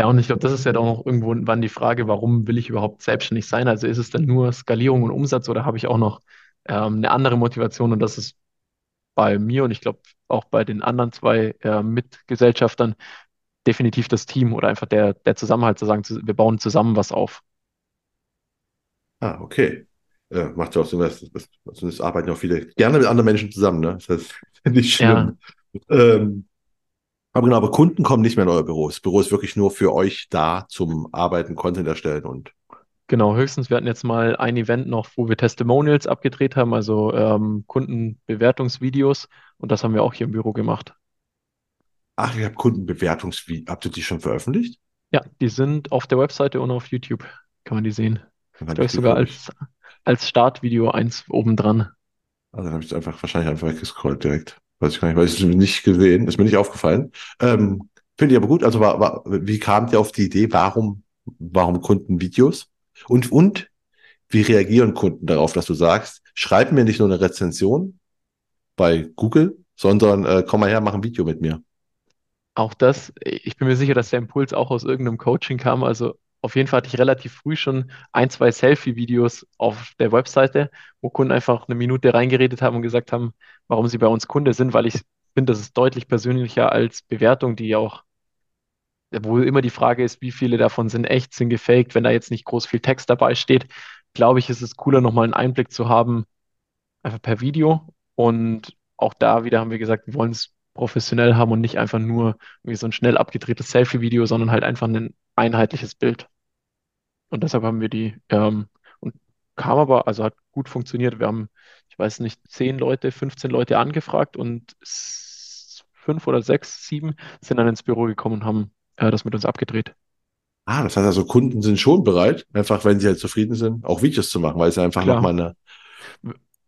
Ja, und ich glaube, das ist ja doch noch irgendwann die Frage, warum will ich überhaupt selbstständig sein? Also ist es denn nur Skalierung und Umsatz oder habe ich auch noch ähm, eine andere Motivation? Und das ist bei mir und ich glaube auch bei den anderen zwei äh, Mitgesellschaftern definitiv das Team oder einfach der, der Zusammenhalt zu sagen, wir bauen zusammen was auf. Ah, okay. Äh, macht ja auch Sinn, das, das, das, arbeiten ja auch viele gerne mit anderen Menschen zusammen, ne? Das heißt, (laughs) nicht Ja, schlimm. Ähm, Aber genau, aber Kunden kommen nicht mehr in euer Büro. Das Büro ist wirklich nur für euch da zum Arbeiten, Content erstellen und. Genau, höchstens, wir hatten jetzt mal ein Event noch, wo wir Testimonials abgedreht haben, also ähm, Kundenbewertungsvideos. Und das haben wir auch hier im Büro gemacht. Ach, ihr habt Kundenbewertungsvideos. Habt ihr die schon veröffentlicht? Ja, die sind auf der Webseite und auf YouTube. Kann man die sehen. Ich die, sogar als, als Startvideo eins oben dran. Also dann habe ich es einfach wahrscheinlich einfach weggescrollt direkt. Weiß ich gar nicht, weil ich es nicht gesehen, ist mir nicht aufgefallen. Ähm, Finde ich aber gut. Also war, war, wie kamt ihr auf die Idee, warum, warum Kundenvideos? Und, und wie reagieren Kunden darauf, dass du sagst, schreib mir nicht nur eine Rezension bei Google, sondern äh, komm mal her, mach ein Video mit mir. Auch das, ich bin mir sicher, dass der Impuls auch aus irgendeinem Coaching kam. Also auf jeden Fall hatte ich relativ früh schon ein, zwei Selfie-Videos auf der Webseite, wo Kunden einfach eine Minute reingeredet haben und gesagt haben, warum sie bei uns Kunde sind, weil ich finde, das ist deutlich persönlicher als Bewertung, die ja auch, wo immer die Frage ist, wie viele davon sind echt, sind gefaked, wenn da jetzt nicht groß viel Text dabei steht, glaube ich, ist es cooler, nochmal einen Einblick zu haben, einfach per Video. Und auch da wieder haben wir gesagt, wir wollen es professionell haben und nicht einfach nur irgendwie so ein schnell abgedrehtes Selfie-Video, sondern halt einfach ein einheitliches Bild. Und deshalb haben wir die, ähm, und kam aber, also hat gut funktioniert. Wir haben, ich weiß nicht, 10 Leute, 15 Leute angefragt und fünf oder sechs, sieben sind dann ins Büro gekommen und haben äh, das mit uns abgedreht. Ah, das heißt also, Kunden sind schon bereit, einfach wenn sie halt zufrieden sind, auch Videos zu machen, weil es einfach Klar. nochmal eine,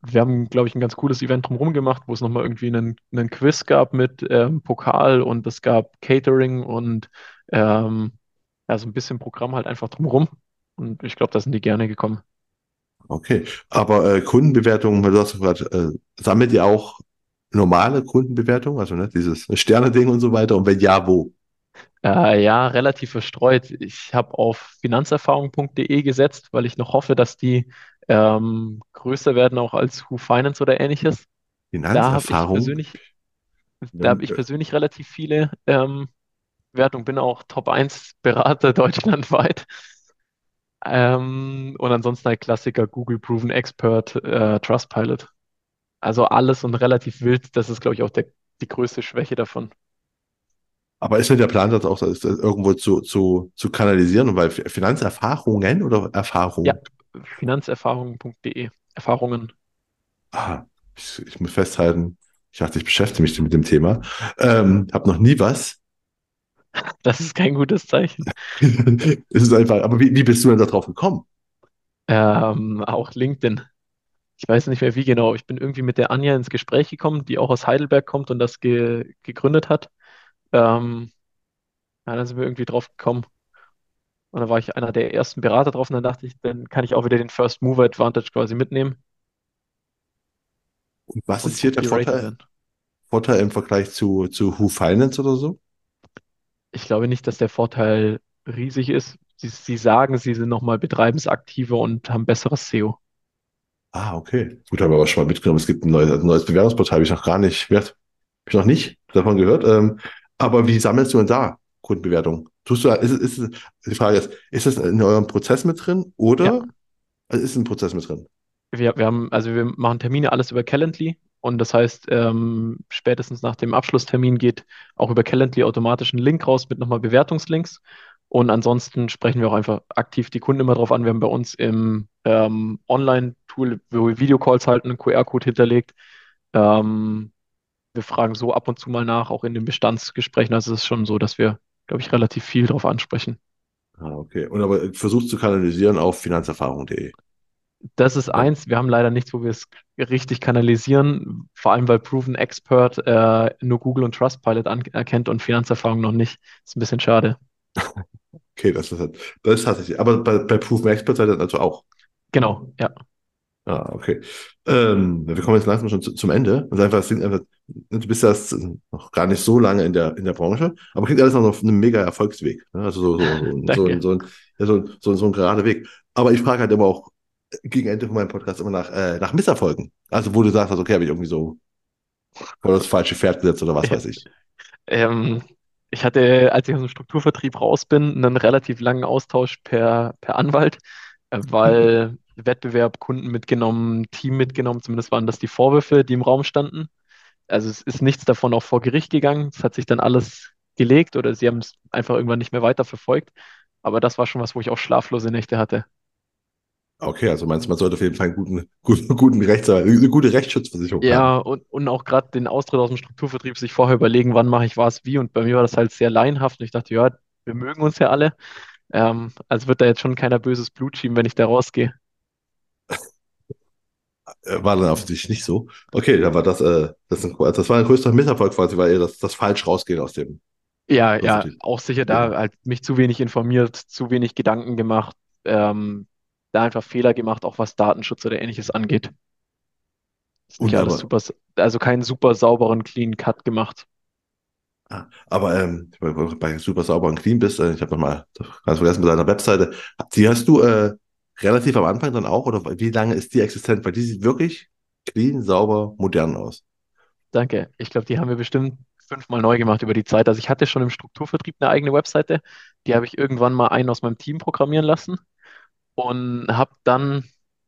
Wir haben, glaube ich, ein ganz cooles Event drumherum gemacht, wo es nochmal irgendwie einen, einen Quiz gab mit ähm, Pokal und es gab Catering und ähm, ja, so ein bisschen Programm halt einfach drumherum. Und ich glaube, da sind die gerne gekommen. okay. Aber äh, Kundenbewertungen, weil du hast gerade, äh, sammelt ihr auch normale Kundenbewertungen, also ne, dieses Sterne-Ding und so weiter? Und wenn ja, wo? Äh, ja, relativ verstreut. Ich habe auf finanzerfahrung.de gesetzt, weil ich noch hoffe, dass die ähm, größer werden, auch als Who Finance oder ähnliches. Da habe ich Finanzerfahrung? persönlich, da habe Ähm, ich persönlich relativ viele ähm, Bewertungen, bin auch Top 1 Berater (laughs) deutschlandweit. Ähm, und ansonsten halt Klassiker, Google Proven Expert, äh, Trustpilot. Also alles und relativ wild. Das ist, glaube ich, auch der, die größte Schwäche davon. Aber ist denn der Plan, das auch das irgendwo zu, zu, zu kanalisieren? Weil Finanzerfahrungen oder Ja, Erfahrung? finanzerfahrung.de. Erfahrungen. Ah, ich, ich muss festhalten, ich dachte, ich beschäftige mich mit dem Thema. Ähm, habe noch nie was. (laughs) Das ist kein gutes Zeichen. (laughs) Es ist einfach, aber wie, wie bist du denn da drauf gekommen? Ähm, auch LinkedIn. Ich weiß nicht mehr wie genau. Ich bin irgendwie mit der Anja ins Gespräch gekommen, die auch aus Heidelberg kommt und das ge gegründet hat. Ähm, ja, dann sind wir irgendwie drauf gekommen. Und dann war ich einer der ersten Berater drauf und dann dachte ich, dann kann ich auch wieder den First Mover Advantage quasi mitnehmen Und was ist und hier der Vorteil. Vorteil im Vergleich zu, zu Who Finance oder so? Ich glaube nicht, dass der Vorteil riesig ist. Sie, sie sagen, sie sind nochmal betreibensaktiver und haben besseres SEO. Ah, okay. Gut, haben wir aber schon mal mitgenommen. Es gibt ein neues, ein neues Bewerbungsportal, habe ich noch gar nicht, wer- hab ich noch nicht davon gehört. Ähm, aber wie sammelst du denn da Kundenbewertungen? Tust du, ist, ist, es- die Frage ist, ist das in eurem Prozess mit drin Ja, oder also ist ein Prozess mit drin? wir, wir haben, also wir machen Termine alles über Calendly und das heißt, ähm, spätestens nach dem Abschlusstermin geht auch über Calendly automatisch ein Link raus mit nochmal Bewertungslinks. Und ansonsten sprechen wir auch einfach aktiv die Kunden immer drauf an. Wir haben bei uns im ähm, Online-Tool, wo wir Videocalls halten, einen QR-Code hinterlegt. Ähm, wir fragen so ab und zu mal nach, auch in den Bestandsgesprächen. Also es ist schon so, dass wir, glaube ich, relativ viel drauf ansprechen. Ah, okay. Und aber versuchst zu kanalisieren auf finanzerfahrung.de. Das ist Ja. eins. Wir haben leider nichts, wo wir es richtig kanalisieren, vor allem weil Proven Expert äh, nur Google und Trustpilot anerkennt und Finanzerfahrung noch nicht. Ist ein bisschen schade. (laughs) Okay, das ist halt, das ist tatsächlich. Aber bei, bei Proven Expert seid ihr also auch. Genau, ja. Ah, okay. Ähm, wir kommen jetzt langsam schon zu, zum Ende. Und einfach, einfach, du bist erst noch gar nicht so lange in der, in der Branche, aber klingt alles noch auf einem mega Erfolgsweg. Ne? Also so, so, so, (laughs) so, Danke. ein- so, ein, ja, so, ein gerader Weg. Aber ich frage halt immer auch gegen Ende von meinem Podcast immer nach, äh, nach Misserfolgen. Also wo du sagst, also, okay, habe ich irgendwie so voll das falsche Pferd gesetzt oder was weiß ich. (laughs) Ähm, ich hatte, als ich aus dem Strukturvertrieb raus bin, einen relativ langen Austausch per, per Anwalt, äh, weil (laughs) Wettbewerb, Kunden mitgenommen, Team mitgenommen, zumindest waren das die Vorwürfe, die im Raum standen. Also es ist nichts davon auch vor Gericht gegangen. Es hat sich dann alles gelegt oder sie haben es einfach irgendwann nicht mehr weiter verfolgt. Aber das war schon was, wo ich auch schlaflose Nächte hatte. Okay, also meinst du, man sollte auf jeden Fall einen guten, guten, guten Rechts, eine gute Rechtsschutzversicherung Ja, haben? und, und auch gerade den Austritt aus dem Strukturvertrieb sich vorher überlegen, wann mache ich was wie. Und bei mir war das halt sehr laienhaft. Und ich dachte, ja, wir mögen uns ja alle. Ähm, also wird da jetzt schon keiner böses Blut schieben, wenn ich da rausgehe. (laughs) Äh, War dann auf dich nicht so. Okay, da war das, äh, das, ein, das war ein größter Misserfolg quasi, weil ihr das, das falsch rausgehen aus dem Ja, ja, auch sicher da Genau. halt mich zu wenig informiert, zu wenig Gedanken gemacht, ähm, da einfach Fehler gemacht, auch was Datenschutz oder ähnliches angeht. Ist nicht alles super, also keinen super sauberen Clean Cut gemacht. ah, aber ähm, bei super sauber und clean bist, äh, ich habe nochmal ganz vergessen bei deiner Webseite, die hast du äh, relativ am Anfang dann auch, oder wie lange ist die existent? Weil die sieht wirklich clean, sauber, modern aus. Danke. Ich glaube, die haben wir bestimmt fünfmal neu gemacht über die Zeit. Also ich hatte schon im Strukturvertrieb eine eigene Webseite. Die habe ich irgendwann mal einen aus meinem Team programmieren lassen und habe dann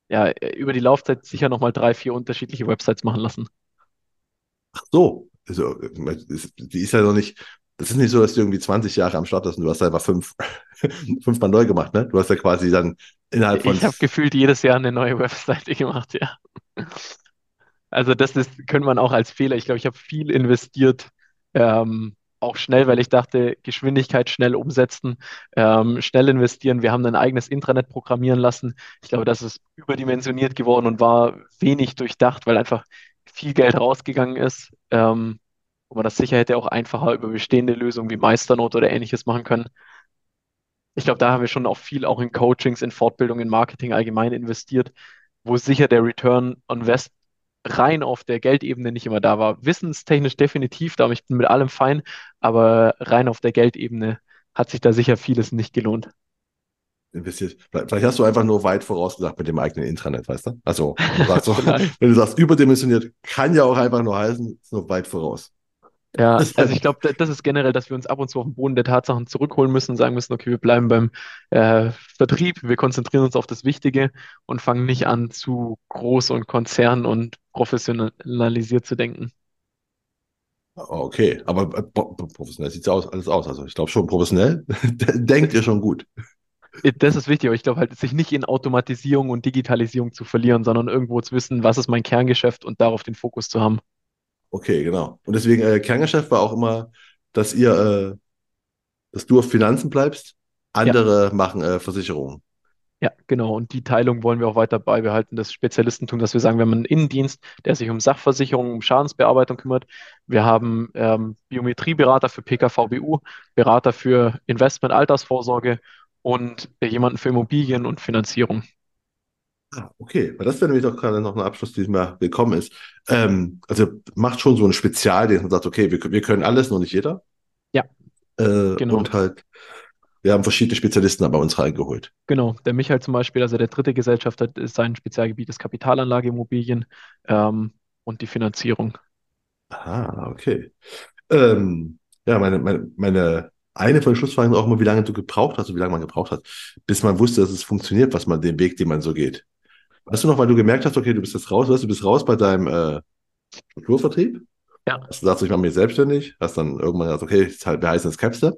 ja über die Laufzeit sicher nochmal drei, vier unterschiedliche Websites machen lassen. Ach so, also, ist- die ist ja noch nicht, das ist nicht so, dass du irgendwie 20 Jahre am Start hast und du hast einfach fünf, (laughs) fünfmal neu gemacht, ne? Du hast ja quasi dann innerhalb von, Ich habe gefühlt jedes Jahr eine neue Webseite (laughs) gemacht, ja. Also das ist, könnte man auch als Fehler. Ich glaube, ich habe viel investiert, ähm, auch schnell, weil ich dachte, Geschwindigkeit schnell umsetzen, ähm, schnell investieren. Wir haben ein eigenes Intranet programmieren lassen. Ich glaube, das ist überdimensioniert geworden und war wenig durchdacht, weil einfach viel Geld rausgegangen ist. Ähm, wo man das sicher hätte auch einfacher über bestehende Lösungen wie Meisternote oder ähnliches machen können. Ich glaube, da haben wir schon auch viel auch in Coachings, in Fortbildung, in Marketing allgemein investiert, wo sicher der Return on Invest rein auf der Geldebene nicht immer da war. Wissenstechnisch definitiv, da ich bin mit allem fein, aber rein auf der Geldebene hat sich da sicher vieles nicht gelohnt. investiert. Vielleicht hast du einfach nur weit vorausgedacht mit dem eigenen Intranet, weißt du? Also, wenn du sagst, so, Vielleicht. (laughs) (laughs) wenn du sagst überdimensioniert, kann ja auch einfach nur heißen, ist nur weit voraus. Ja, (laughs) also ich glaube, das ist generell, dass wir uns ab und zu auf den Boden der Tatsachen zurückholen müssen und sagen müssen, okay, wir bleiben beim äh, Vertrieb, wir konzentrieren uns auf das Wichtige und fangen nicht an, zu groß und konzern und professionalisiert zu denken. okay, aber äh, pro- pro- professionell sieht ja aus, alles aus. Also ich glaube schon professionell, (laughs) denkt ihr schon gut. Das ist wichtig, aber ich glaube halt, sich nicht in Automatisierung und Digitalisierung zu verlieren, sondern irgendwo zu wissen, was ist mein Kerngeschäft und darauf den Fokus zu haben. Okay, genau. Und deswegen, äh, Kerngeschäft war auch immer, dass ihr, äh, dass du auf Finanzen bleibst, Ja, andere machen äh, Versicherungen. Ja, genau. Und die Teilung wollen wir auch weiter beibehalten, das Spezialistentum, dass wir sagen, wir haben einen Innendienst, der sich um Sachversicherung, um Schadensbearbeitung kümmert. Wir haben ähm, Biometrieberater für PKVBU, Berater für Investment, Altersvorsorge und äh, jemanden für Immobilien und Finanzierung. Ah, okay, weil das wäre nämlich doch gerade noch ein Abschluss, der mir willkommen ist. Ähm, also macht schon so ein Spezial, den man sagt, okay, wir, wir können alles, nur nicht jeder. Ja, Äh, genau. und halt, wir haben verschiedene Spezialisten bei uns reingeholt. Genau, der Michael zum Beispiel, also der dritte Gesellschafter, ist sein Spezialgebiet ist Kapitalanlageimmobilien ähm, und die Finanzierung. Ah, okay. Ähm, ja, meine, meine, meine eine von den Schlussfragen ist auch immer, wie lange du gebraucht hast und wie lange man gebraucht hat, bis man wusste, dass es funktioniert, was man, den Weg, den man so geht. Weißt du noch, weil du gemerkt hast, okay, du bist jetzt raus, weißt du, bist raus bei deinem äh, Strukturvertrieb, Ja, hast du gesagt, ich mache mich selbstständig, hast dann irgendwann gesagt, okay, jetzt halt, wir heißen jetzt Capster.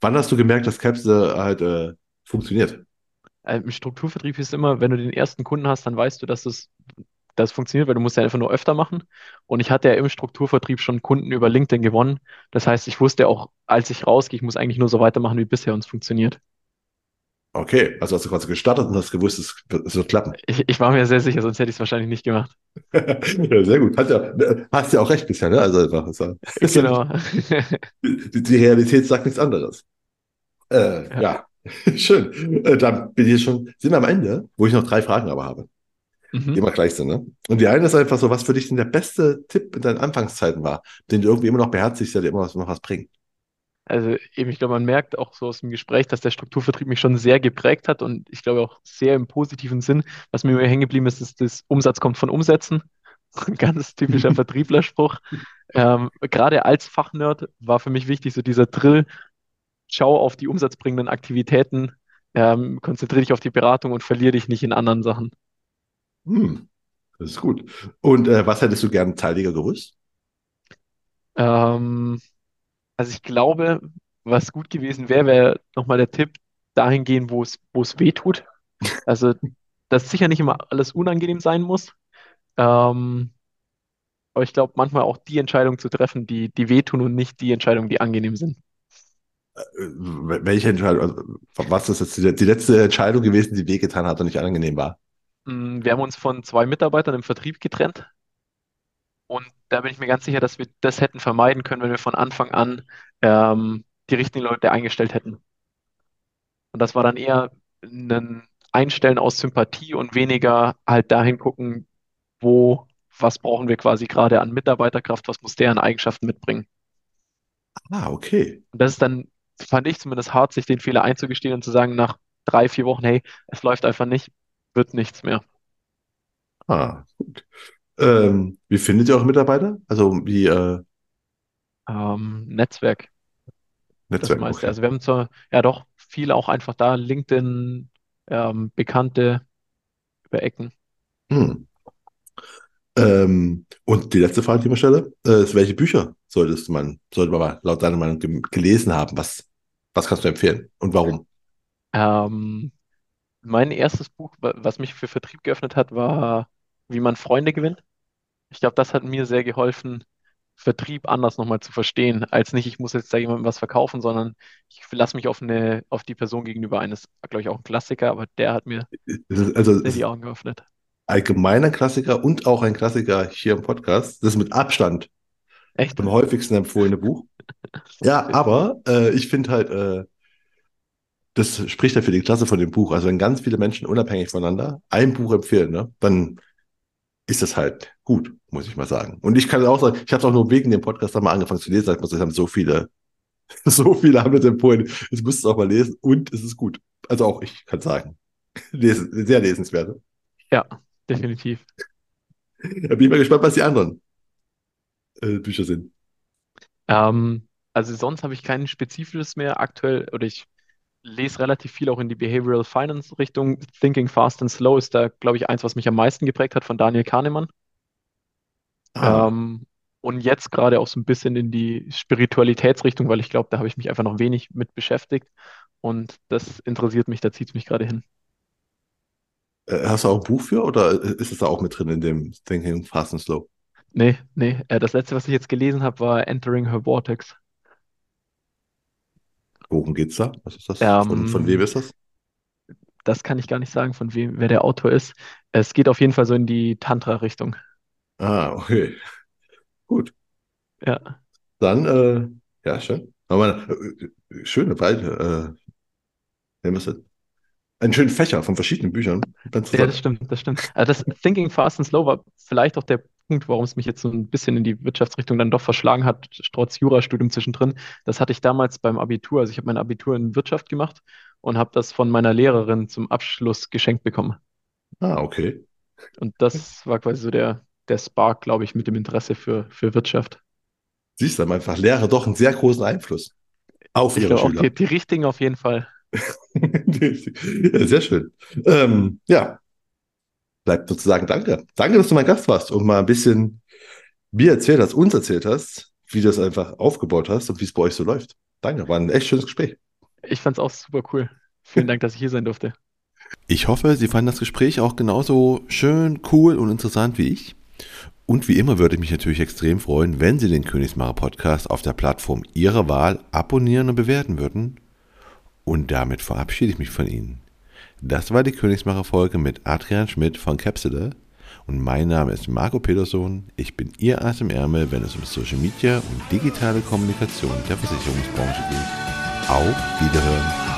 Wann hast du gemerkt, dass Capster halt äh, funktioniert? äh, im Strukturvertrieb ist immer, wenn du den ersten Kunden hast, dann weißt du, dass es das funktioniert, weil du musst ja einfach nur öfter machen. Und ich hatte ja im Strukturvertrieb schon Kunden über LinkedIn gewonnen. Das heißt, ich wusste auch, als ich rausgehe, ich muss eigentlich nur so weitermachen wie bisher und es funktioniert. Okay, also hast du quasi gestartet und hast gewusst, es wird, es wird klappen. Ich, ich war mir sehr sicher, sonst hätte ich es wahrscheinlich nicht gemacht. (laughs) Ja, sehr gut. Hat ja, hast ja auch recht bisher, ne? Also einfach, ist ja, ist Genau. (laughs) die, die Realität sagt nichts anderes. Äh, Ja. ja, (laughs) schön. Äh, dann bin ich schon, sind wir am Ende, wo ich noch drei Fragen aber habe, die Mhm. immer gleich sind, ne? Und die eine ist einfach so, was für dich denn der beste Tipp in deinen Anfangszeiten war, den du irgendwie immer noch beherzigst, der dir immer noch was bringt. Also eben, ich glaube, man merkt auch so aus dem Gespräch, dass der Strukturvertrieb mich schon sehr geprägt hat und ich glaube auch sehr im positiven Sinn. Was mir hängen geblieben ist, ist, das Umsatz kommt von Umsätzen. Ein (laughs) ganz typischer (laughs) Vertrieblerspruch. Ähm, gerade als Fachnerd war für mich wichtig, so dieser Drill, schau auf die umsatzbringenden Aktivitäten, ähm, konzentriere dich auf die Beratung und verliere dich nicht in anderen Sachen. Hm, das ist gut. Und äh, was hättest du gern teiliger gewusst? Ähm, also ich glaube, was gut gewesen wäre, wäre nochmal der Tipp, dahin gehen, wo es, wo es weh tut. Also, dass sicher nicht immer alles unangenehm sein muss. Ähm, aber ich glaube, manchmal auch die Entscheidungen zu treffen, die, die wehtun und nicht die Entscheidungen, die angenehm sind. Äh, welche Entscheidung, also, was ist jetzt die, die letzte Entscheidung gewesen, die wehgetan hat und nicht angenehm war? Mm, Wir haben uns von zwei Mitarbeitern im Vertrieb getrennt und da bin ich mir ganz sicher, dass wir das hätten vermeiden können, wenn wir von Anfang an ähm, die richtigen Leute eingestellt hätten. Und das war dann eher ein Einstellen aus Sympathie und weniger halt dahin gucken, wo, was brauchen wir quasi gerade an Mitarbeiterkraft, was muss der an Eigenschaften mitbringen. Ah, okay. Und das ist dann, fand ich zumindest hart, sich den Fehler einzugestehen und zu sagen, nach drei, vier Wochen, hey, es läuft einfach nicht, wird nichts mehr. Ah, gut. Ähm, wie findet ihr eure Mitarbeiter? Also wie äh, Ähm, Netzwerk, Netzwerk, okay. Also wir haben zwar, ja doch, viele auch einfach da, LinkedIn, ähm, Bekannte über Ecken. Hm. Ähm, und die letzte Frage, die ich mir stelle, äh, ist, welche Bücher solltest man, sollte man mal laut deiner Meinung gelesen haben? Was, was kannst du empfehlen und warum? Ähm, mein erstes Buch, wa- was mich für Vertrieb geöffnet hat, war Wie man Freunde gewinnt. Ich glaube, das hat mir sehr geholfen, Vertrieb anders nochmal zu verstehen, als nicht, ich muss jetzt da jemandem was verkaufen, sondern ich lasse mich auf eine, auf die Person gegenüber eines, glaube ich, auch ein Klassiker, aber der hat mir also die Augen geöffnet. allgemeiner Klassiker und auch ein Klassiker hier im Podcast. Das ist mit Abstand Echt? am häufigsten empfohlene Buch. (laughs) Ja, aber äh, ich finde halt, äh, das spricht ja für die Klasse von dem Buch. Also wenn ganz viele Menschen unabhängig voneinander ein Buch empfehlen, ne, dann ist das halt gut, muss ich mal sagen. Und ich kann auch sagen, ich habe es auch nur wegen dem Podcast mal angefangen zu lesen. Ich muss, es haben so viele, (laughs) so viele haben das empfohlen. Jetzt müsst ihr auch mal lesen und es ist gut. Also auch ich kann sagen, (laughs) lesen, sehr lesenswert. Ja, definitiv. Da (laughs) bin ich mal gespannt, was die anderen äh, Bücher sind. Ähm, also sonst habe ich kein spezifisches mehr aktuell, oder ich lese relativ viel auch in die Behavioral Finance Richtung. Thinking Fast and Slow ist da, glaube ich, eins, was mich am meisten geprägt hat von Daniel Kahnemann. Ah, Ähm, und jetzt gerade auch so ein bisschen in die Spiritualitätsrichtung, weil ich glaube, da habe ich mich einfach noch wenig mit beschäftigt. Und das interessiert mich, da zieht es mich gerade hin. äh, hast du auch ein Buch für oder ist es da auch mit drin in dem Thinking Fast and Slow? Nee, nee, äh, das letzte, was ich jetzt gelesen habe, war Entering Her Vortex. Worum geht's da? Was ist das? Von, von wem Ähm, ist das? das kann ich gar nicht sagen, von wem, wer der Autor ist. Es geht auf jeden Fall so in die Tantra-Richtung. Ah, okay. Gut. Ja. Dann, äh, ja, schön. Aber äh, schöne breite, äh, nennen wir es denn? Einen schönen Fächer von verschiedenen Büchern. Ja, das stimmt, das stimmt. Also das Thinking Fast and Slow war vielleicht auch der Punkt, warum es mich jetzt so ein bisschen in die Wirtschaftsrichtung dann doch verschlagen hat, trotz Jurastudium zwischendrin. Das hatte ich damals beim Abitur. Also ich habe mein Abitur in Wirtschaft gemacht und habe das von meiner Lehrerin zum Abschluss geschenkt bekommen. Ah, okay. Und das war quasi so der, der Spark, glaube ich, mit dem Interesse für, für Wirtschaft. Siehst du, einfach Lehrer doch einen sehr großen Einfluss auf Ich ihre glaube auch Schüler. die, die richtigen auf jeden Fall. (laughs) Ja, sehr schön. Ähm, ja, bleibt sozusagen danke. Danke, dass du mein Gast warst und mal ein bisschen mir erzählt hast, uns erzählt hast, wie du das einfach aufgebaut hast und wie es bei euch so läuft. Danke, war ein echt schönes Gespräch. Ich fand es auch super cool. Vielen Dank, dass ich hier sein durfte. Ich hoffe, Sie fanden das Gespräch auch genauso schön, cool und interessant wie ich. Und wie immer würde ich mich natürlich extrem freuen, wenn Sie den Königsmacher Podcast auf der Plattform Ihrer Wahl abonnieren und bewerten würden. Und damit verabschiede ich mich von Ihnen. Das war die Königsmacher Folge mit Adrian Schmidt von Capsule. Und mein Name ist Marco Peterson. Ich bin Ihr Ass im Ärmel, wenn es um Social Media und digitale Kommunikation der Versicherungsbranche geht. Auf Wiederhören.